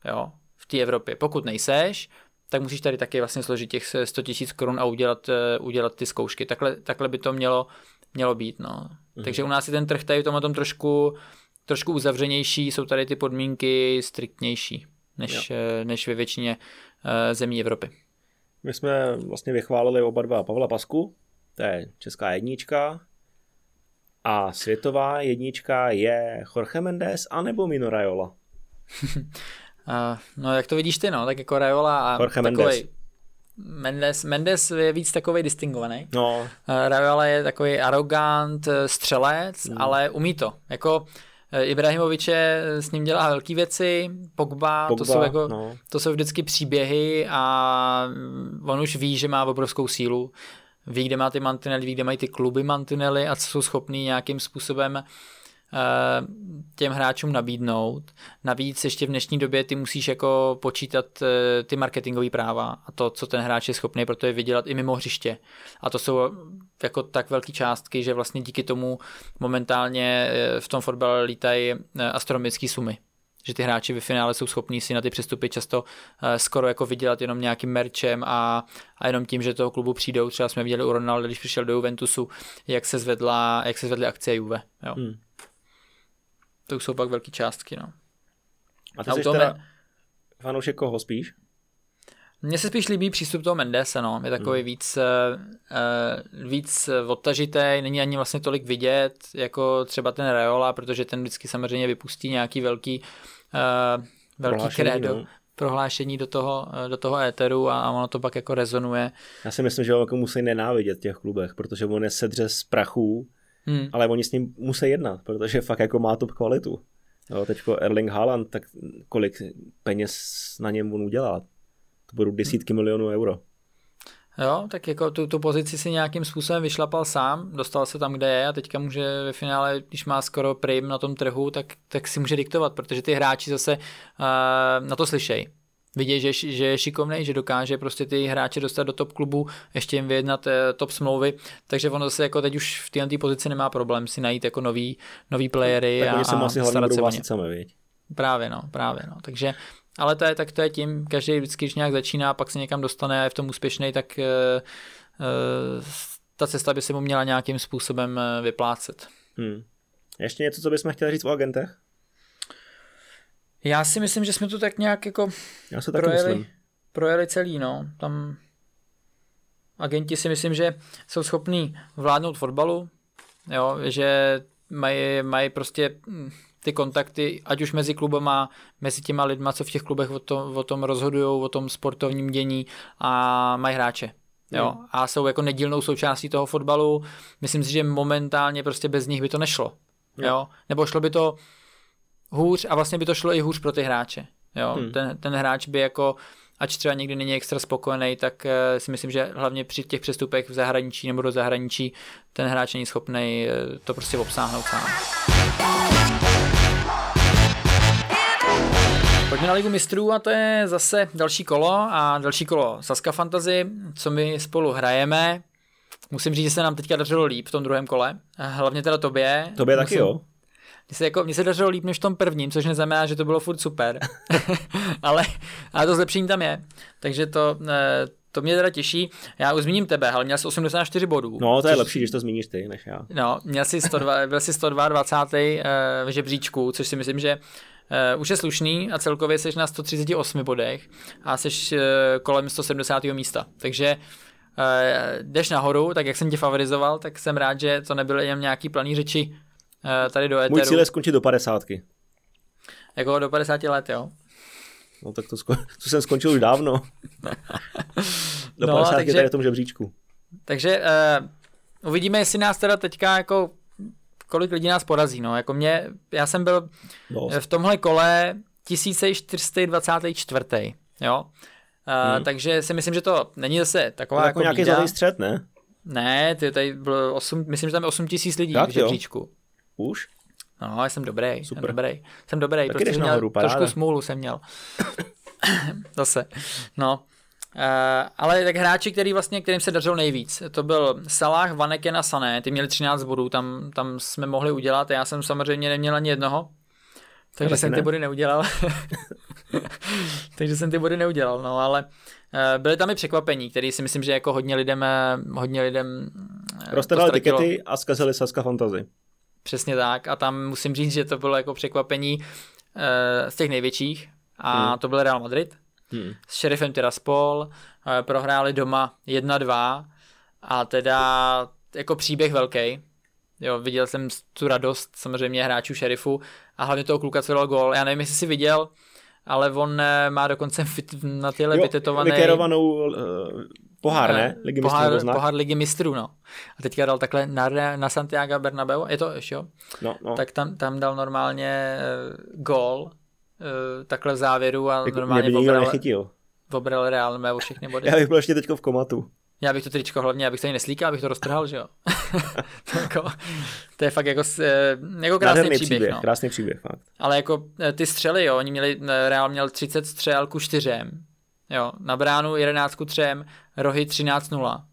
Jo, v té Evropě. Pokud nejseš, tak musíš tady taky vlastně složit těch 100 tisíc korun a udělat, eh, udělat ty zkoušky. Takhle, takhle by to mělo, mělo být. No. Mhm. Takže u nás je ten trh tady v tomhle tom trošku, trošku uzavřenější, jsou tady ty podmínky striktnější než, eh, než ve většině uh, zemí Evropy. My jsme vlastně vychválili oba dva Pavla Pasku, to je česká jednička, a světová jednička je Jorge Mendes anebo Mino Raiola? Uh, no jak to vidíš ty, no, tak jako Raiola a Jorge takovej, Mendes. Mendes. Mendes je víc takový distingovaný. No. Uh, Raiola je takový arrogant eh, střelec, mm. ale umí to. Jako Ibrahimoviče s ním dělá velké věci, Pogba, Pogba to, jsou jako, no. to jsou vždycky příběhy a on už ví, že má obrovskou sílu, ví, kde má ty mantinely, ví, kde mají ty kluby mantinely a co jsou schopný nějakým způsobem těm hráčům nabídnout. Navíc ještě v dnešní době ty musíš jako počítat eh, ty marketingové práva a to, co ten hráč je schopný pro to je vydělat i mimo hřiště. A to jsou jako tak velké částky, že vlastně díky tomu momentálně eh, v tom fotbale lítají astronomické sumy že ty hráči ve finále jsou schopní si na ty přestupy často skoro jako vydělat jenom nějakým merčem a, a jenom tím, že toho klubu přijdou. Třeba jsme viděli u Ronaldo, když přišel do Juventusu, jak se zvedla, jak se zvedly akcie Juve. Jo. Hmm. To jsou pak velké částky. No. A ty a jsi teda fanoušek koho spíš? Mně se spíš líbí přístup toho Mendese, no. Je takový hmm. víc, uh, víc odtažitý, není ani vlastně tolik vidět, jako třeba ten Reola, protože ten vždycky samozřejmě vypustí nějaký velký, uh, velký kredo, no. prohlášení do toho, do toho éteru a, a ono to pak jako rezonuje. Já si myslím, že ho jako musí nenávidět v těch klubech, protože on je sedře z prachů, hmm. ale oni s ním musí jednat, protože fakt jako má top kvalitu. Jo, teďko Erling Haaland, tak kolik peněz na něm on udělá? to budou desítky milionů euro. Jo, tak jako tu, tu pozici si nějakým způsobem vyšlapal sám, dostal se tam, kde je a teďka může ve finále, když má skoro prim na tom trhu, tak, tak si může diktovat, protože ty hráči zase uh, na to slyšejí. Vidějí, že, že je šikovný, že dokáže prostě ty hráče dostat do top klubu, ještě jim vyjednat uh, top smlouvy, takže ono zase jako teď už v této pozici nemá problém si najít jako nový, nový playery tak a, oni se asi hlavně budou sami, viď? Právě no, právě no. Takže ale to je, tak to je tím, každý vždycky, když nějak začíná, pak se někam dostane a je v tom úspěšný, tak uh, ta cesta by se mu měla nějakým způsobem vyplácet. Hmm. Ještě něco, co bychom chtěli říct o agentech? Já si myslím, že jsme to tak nějak jako Já se projeli, myslím. projeli celý, no. Tam agenti si myslím, že jsou schopní vládnout fotbalu, jo, že mají, mají prostě hm, ty kontakty, ať už mezi klubama, mezi těma lidma, co v těch klubech o tom, o tom rozhodují, o tom sportovním dění a mají hráče. Jo, hmm. a jsou jako nedílnou součástí toho fotbalu. Myslím si, že momentálně prostě bez nich by to nešlo. Jo, nebo šlo by to hůř a vlastně by to šlo i hůř pro ty hráče. Jo, hmm. ten, ten hráč by jako ač třeba někdy není extra spokojený, tak eh, si myslím, že hlavně při těch přestupech v zahraničí nebo do zahraničí ten hráč není schopný eh, to prostě obsáhnout sám. Pojďme na Ligu mistrů a to je zase další kolo a další kolo Saska Fantasy, co my spolu hrajeme. Musím říct, že se nám teďka dařilo líp v tom druhém kole, hlavně teda tobě. Tobě taky jo. Mně se, jako, mně se dařilo líp než v tom prvním, což neznamená, že to bylo furt super, ale, ale to zlepšení tam je. Takže to, eh, to mě teda těší. Já už zmíním tebe, ale měl jsi 84 bodů. No, to je což... lepší, když to zmíníš ty, než já. No, měl jsi 102, byl jsi 122 uh, v žebříčku, což si myslím, že Uh, už je slušný a celkově jsi na 138 bodech a jsi uh, kolem 170. místa. Takže uh, jdeš nahoru, tak jak jsem tě favorizoval, tak jsem rád, že to nebyly jen nějaký planý řeči tady do éteru. Můj cíl je skončit do 50. Jako do 50 let, jo? No tak to, sko- to jsem skončil už dávno. do no, 50 takže, tady v tom žebříčku. Takže uh, uvidíme, jestli nás teda teďka jako kolik lidí nás porazí, no, jako mě, já jsem byl Dost. v tomhle kole 1424. Jo, uh, hmm. takže si myslím, že to není zase taková to jako, jako nějaký zlatý střed, ne? Ne, ty tady bylo 8, myslím, že tam je 8 tisíc lidí tak, v žebříčku. Už? No, já jsem dobrý, Super. jsem dobrý. Jsem dobrý, Taky prostě nahoru, měl, trošku smůlu jsem měl. Zase. No, Uh, ale tak hráči, který vlastně, kterým se dařilo nejvíc, to byl Salah, Vaneken a Sané, ty měli 13 bodů, tam, tam jsme mohli udělat, já jsem samozřejmě neměl ani jednoho, takže jsem ne. ty body neudělal. takže jsem ty body neudělal, no ale uh, byly tam i překvapení, které si myslím, že jako hodně lidem, eh, hodně lidem Roztrhali tikety a zkazili Saska Fantasy. Přesně tak a tam musím říct, že to bylo jako překvapení uh, z těch největších a hmm. to byl Real Madrid, hmm. s Sheriffem Tiraspol, eh, prohráli doma 1-2 a teda jako příběh velký. Jo, viděl jsem tu radost samozřejmě hráčů Sheriffu a hlavně toho kluka, co dal gol. Já nevím, jestli jsi viděl, ale on eh, má dokonce na tyhle vytetovaný... Vykerovanou uh, pohár, ne? Ligy pohár, mistrů, pohár Ligy mistrů, no. A teďka dal takhle na, na Santiago Bernabeu, je to ještě, jo? No, no. Tak tam, tam dal normálně uh, gol uh, takhle v závěru a jako normálně mě by nikdo nechytil. Obral Real o všechny body. Já bych byl ještě teďko v komatu. Já bych to tričko hlavně, abych se ani neslíkal, abych to roztrhal, že jo. to, jako, to je fakt jako, eh, jako krásný příběh. příběh no. Krásný příběh, fakt. Ale jako eh, ty střely, jo, oni měli, eh, Real měl 30 střel ku čtyřem, jo, na bránu 11 ku třem, rohy 13-0.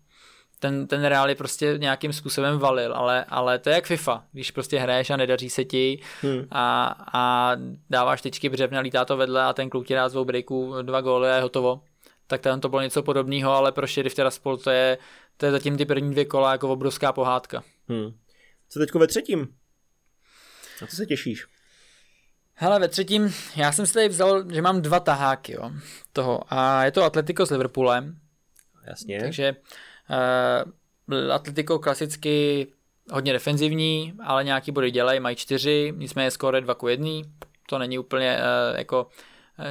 Ten, ten Real je prostě nějakým způsobem valil, ale, ale to je jak FIFA, když prostě hraješ a nedaří se ti hmm. a, a dáváš tyčky břevna, lítá to vedle a ten kluk ti dá z dvou breaků dva góly a je hotovo tak tam to bylo něco podobného, ale pro Sheriff Tiraspol to je, to je zatím ty první dvě kola jako obrovská pohádka. Hmm. Co teďko ve třetím? Na co se těšíš? Hele, ve třetím, já jsem si tady vzal, že mám dva taháky, jo, toho. A je to Atletico s Liverpoolem. Jasně. Takže uh, Atletico klasicky hodně defenzivní, ale nějaký body dělají, mají čtyři, nicméně skoro 2 ku 1. To není úplně uh, jako uh,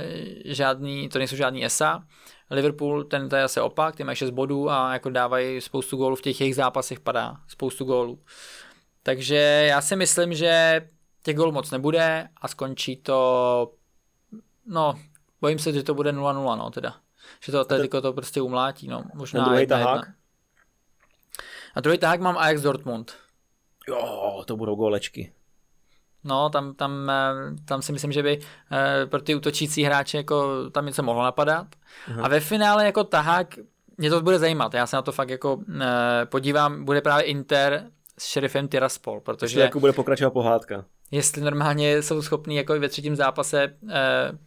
žádný, to nejsou žádný ESA. Liverpool, ten to je asi opak, ty mají 6 bodů a jako dávají spoustu gólů v těch jejich zápasech padá, spoustu gólů. Takže já si myslím, že těch gólů moc nebude a skončí to, no, bojím se, že to bude 0-0, no teda. Že to Atletico to prostě umlátí, no. Možná a druhý tahák? A druhý tahák mám Ajax Dortmund. Jo, to budou gólečky. No, tam, tam, eh, tam si myslím, že by eh, pro ty útočící hráče jako tam něco mohlo napadat. Uh-huh. A ve finále jako tahák, mě to bude zajímat, já se na to fakt jako eh, podívám, bude právě Inter s šerifem Tiraspol, protože... jako bude pokračovat pohádka. Jestli normálně jsou schopní jako ve třetím zápase eh,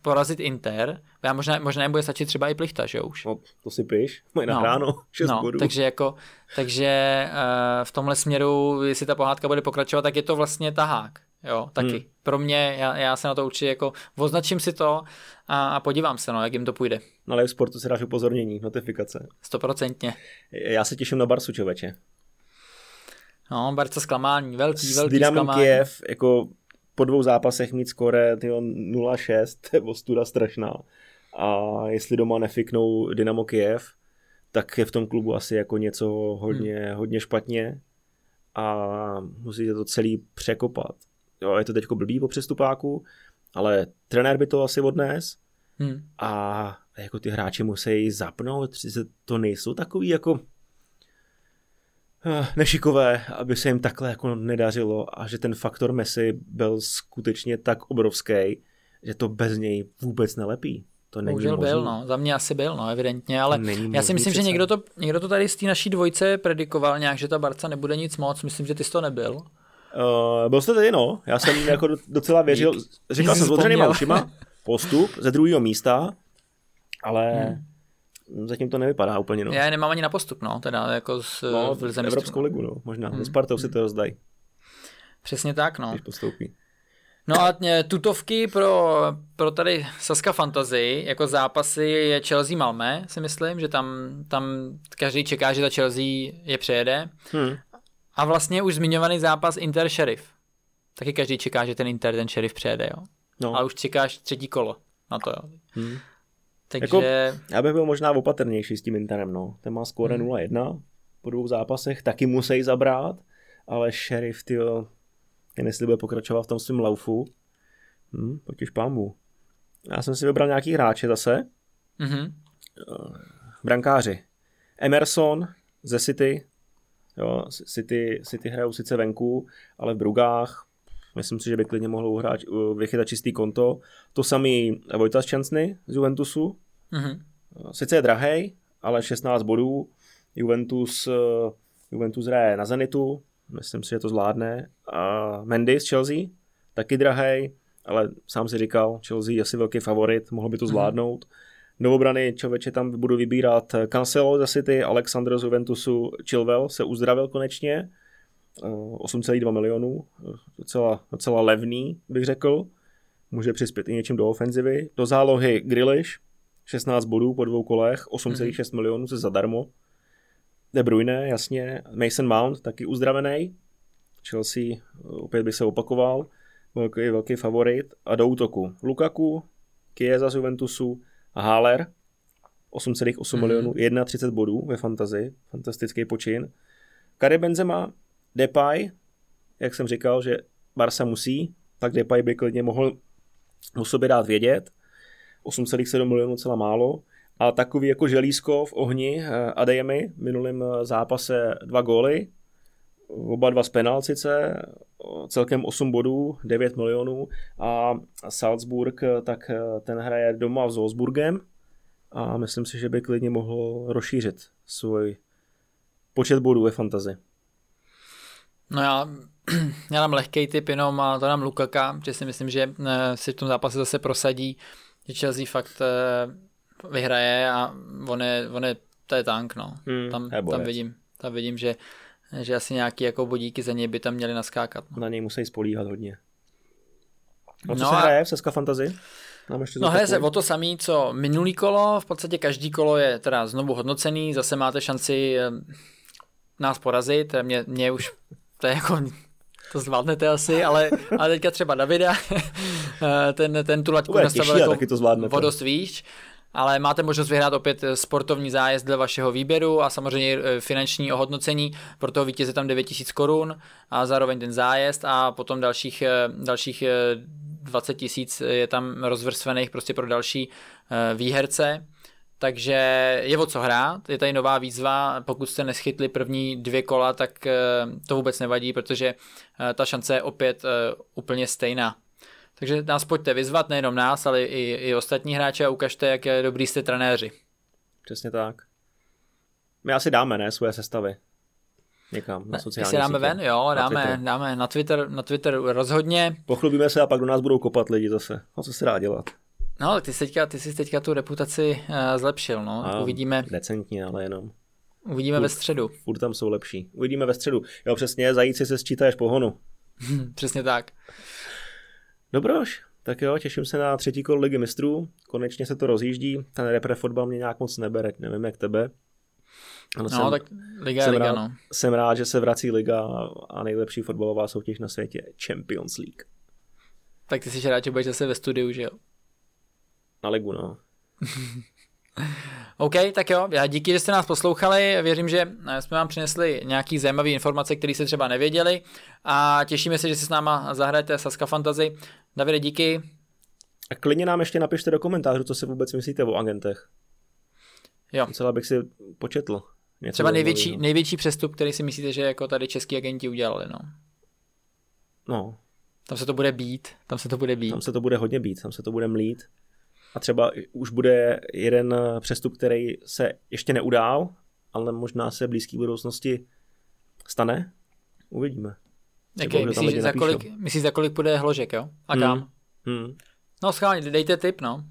porazit Inter, já možná, možná bude stačit třeba i plichta, že už? No, to si píš, mají no, nahráno 6 no, bodů. Takže jako, takže eh, v tomhle směru, jestli ta pohádka bude pokračovat, tak je to vlastně tahák. Jo, taky. Hmm. Pro mě, já, já se na to určitě jako označím si to a, a podívám se, no, jak jim to půjde. Na live sportu si dáš upozornění, notifikace. Stoprocentně. Já se těším na Barsu, čověče. No, Barca zklamání, velký, velký Dynamo zklamání. Kiev, jako po dvou zápasech mít skore 0-6, to je ostuda strašná. A jestli doma nefiknou Dynamo Kiev, tak je v tom klubu asi jako něco hodně, hmm. hodně špatně a musíte to celý překopat. Jo, je to teď blbý po přestupáku, ale trenér by to asi odnes hmm. a jako ty hráči musí zapnout, to nejsou takový jako nešikové, aby se jim takhle jako nedařilo a že ten faktor Messi byl skutečně tak obrovský, že to bez něj vůbec nelepí. To není Bohužel byl, no. Za mě asi byl, no, evidentně, ale já si myslím, že někdo to, někdo to tady z té naší dvojce predikoval nějak, že ta Barca nebude nic moc. Myslím, že ty jsi to nebyl. Uh, byl jste tady, no. Já jsem jako docela věřil. Říkal jsem s postup ze druhého místa, ale hmm. Zatím to nevypadá úplně, no. Já je nemám ani na postup, no, teda jako z no, v Evropskou ligu, no, možná. Hmm. Spartou si to rozdají. Přesně tak, no. Když postoupí. No a e, tutovky pro, pro tady Saska Fantasy jako zápasy je Chelsea Malmé, si myslím, že tam, tam každý čeká, že ta Chelsea je přejede. Hmm. A vlastně už zmiňovaný zápas Inter Sheriff. Taky každý čeká, že ten Inter ten Sheriff přejede, jo. No. A už čekáš třetí kolo na to, jo. Hmm. Takže... Jako, já bych byl možná opatrnější s tím Interem, no. Ten má skóre hmm. 0-1 po dvou zápasech, taky musí zabrat, ale Sheriff, ty jen jestli bude pokračovat v tom svém laufu. Hm, potěž pámu. Já jsem si vybral nějaký hráče zase. Mm-hmm. Brankáři. Emerson ze City, Jo, City, City hrajou sice venku, ale v Brugách myslím si, že by klidně mohlo uhrát, vychytat čistý konto. To samý Vojta Šťastny z Juventusu. Mm-hmm. Sice je drahej, ale 16 bodů. Juventus, Juventus hraje na Zenitu, myslím si, že to zvládne. A Mendy z Chelsea, taky drahej, ale sám si říkal, Chelsea je asi velký favorit, mohl by to mhm. zvládnout. Mm-hmm. Novobrany člověče tam budu vybírat Cancelo za City, Alexander z Juventusu, Chilwell se uzdravil konečně, 8,2 eh, milionů, docela, docela levný, bych řekl. Může přispět i něčím do ofenzivy. Do zálohy Grealish, 16 bodů po dvou kolech, 8,6 mm-hmm. milionů se zadarmo. De Bruyne, jasně. Mason Mount, taky uzdravený. Chelsea opět by se opakoval. Velký, velký favorit. A do útoku Lukaku, Chiesa z Juventusu, a Haller 8,8 mm-hmm. milionů, 31 bodů ve fantazi, fantastický počin. Karim Benzema, Depay, jak jsem říkal, že Barca musí, tak Depay by klidně mohl o sobě dát vědět. 8,7 milionů celá málo. A takový jako želízko v ohni eh, Adeyemi v minulém eh, zápase dva góly, oba dva z penal sice, celkem 8 bodů, 9 milionů a Salzburg, eh, tak ten hraje doma s Wolfsburgem a myslím si, že by klidně mohl rozšířit svůj počet bodů ve fantazi. No já, já dám lehký typ jenom a to dám Lukaka, protože si myslím, že si v tom zápase zase prosadí, že Chelsea fakt vyhraje a on je, on je to je tank, no. Hmm, tam, tam, vidím, tam vidím, že, že asi nějaký jako bodíky za něj by tam měli naskákat. No. Na něj musí spolíhat hodně. O co no se a... hraje v Seska Fantasy? no hraje se o to samý, co minulý kolo, v podstatě každý kolo je teda znovu hodnocený, zase máte šanci eh, nás porazit, mě, mě už to je jako to zvládnete asi, ale, ale teďka třeba Davida, eh, ten, ten tu laťku nastavil jako taky to o dost výš ale máte možnost vyhrát opět sportovní zájezd dle vašeho výběru a samozřejmě eh, finanční ohodnocení, pro toho vítěze tam 9000 korun a zároveň ten zájezd a potom dalších, eh, dalších 20 tisíc je tam rozvrstvených prostě pro další výherce. Takže je o co hrát, je tady nová výzva, pokud jste neschytli první dvě kola, tak to vůbec nevadí, protože ta šance je opět úplně stejná. Takže nás pojďte vyzvat, nejenom nás, ale i, i ostatní hráče a ukažte, jak je dobrý jste trenéři. Přesně tak. My asi dáme, ne, svoje sestavy. Někam na sociální sítě. dáme ven, jo, dáme, Twitter. dáme na Twitter, na Twitter rozhodně. Pochlubíme se a pak do nás budou kopat lidi zase. A co se dá dělat? No, ty jsi teďka, ty jsi teďka tu reputaci uh, zlepšil, no. A, Uvidíme. Decentně, ale jenom. Uvidíme furt, ve středu. Furt tam jsou lepší. Uvidíme ve středu. Jo, přesně, zajíci se sčítáš pohonu. přesně tak. Dobroš, tak jo, těším se na třetí kolo ligy mistrů. Konečně se to rozjíždí. Ten repre fotbal mě nějak moc nebere, nevím jak tebe. Ano, no, jsem, tak liga jsem liga, rád, no. Jsem rád, že se vrací liga a nejlepší fotbalová soutěž na světě Champions League. Tak ty jsi rád, že budeš zase ve studiu, že jo? Na ligu, no. OK, tak jo, já díky, že jste nás poslouchali, věřím, že eh, jsme vám přinesli nějaký zajímavé informace, které se třeba nevěděli a těšíme se, že si s náma zahrajete Saska Fantasy. Davide, díky. A klidně nám ještě napište do komentářů, co si vůbec myslíte o agentech. Jo. Celá bych si početl. Něco třeba největší, no. největší přestup, který si myslíte, že jako tady český agenti udělali, no. No. Tam se to bude být, tam se to bude být. Tam se to bude hodně být, tam se to bude mlít a třeba už bude jeden přestup, který se ještě neudál, ale možná se v blízké budoucnosti stane. Uvidíme. Okay, myslíš, za kolik, myslíš, za kolik půjde hložek, jo? A kam? Hmm. Hmm. No schválně, dejte tip, no.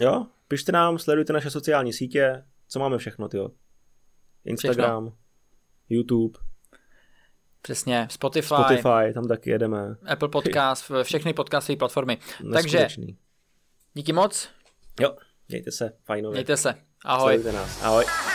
Jo, pište nám, sledujte naše sociální sítě, co máme všechno, jo. Instagram, všechno. YouTube. Přesně, Spotify. Spotify, tam taky jedeme. Apple Podcast, všechny podcastové platformy. Takže Díky moc. Jo, mějte se, fajnově. Mějte se. Ahoj. nás. Ahoj.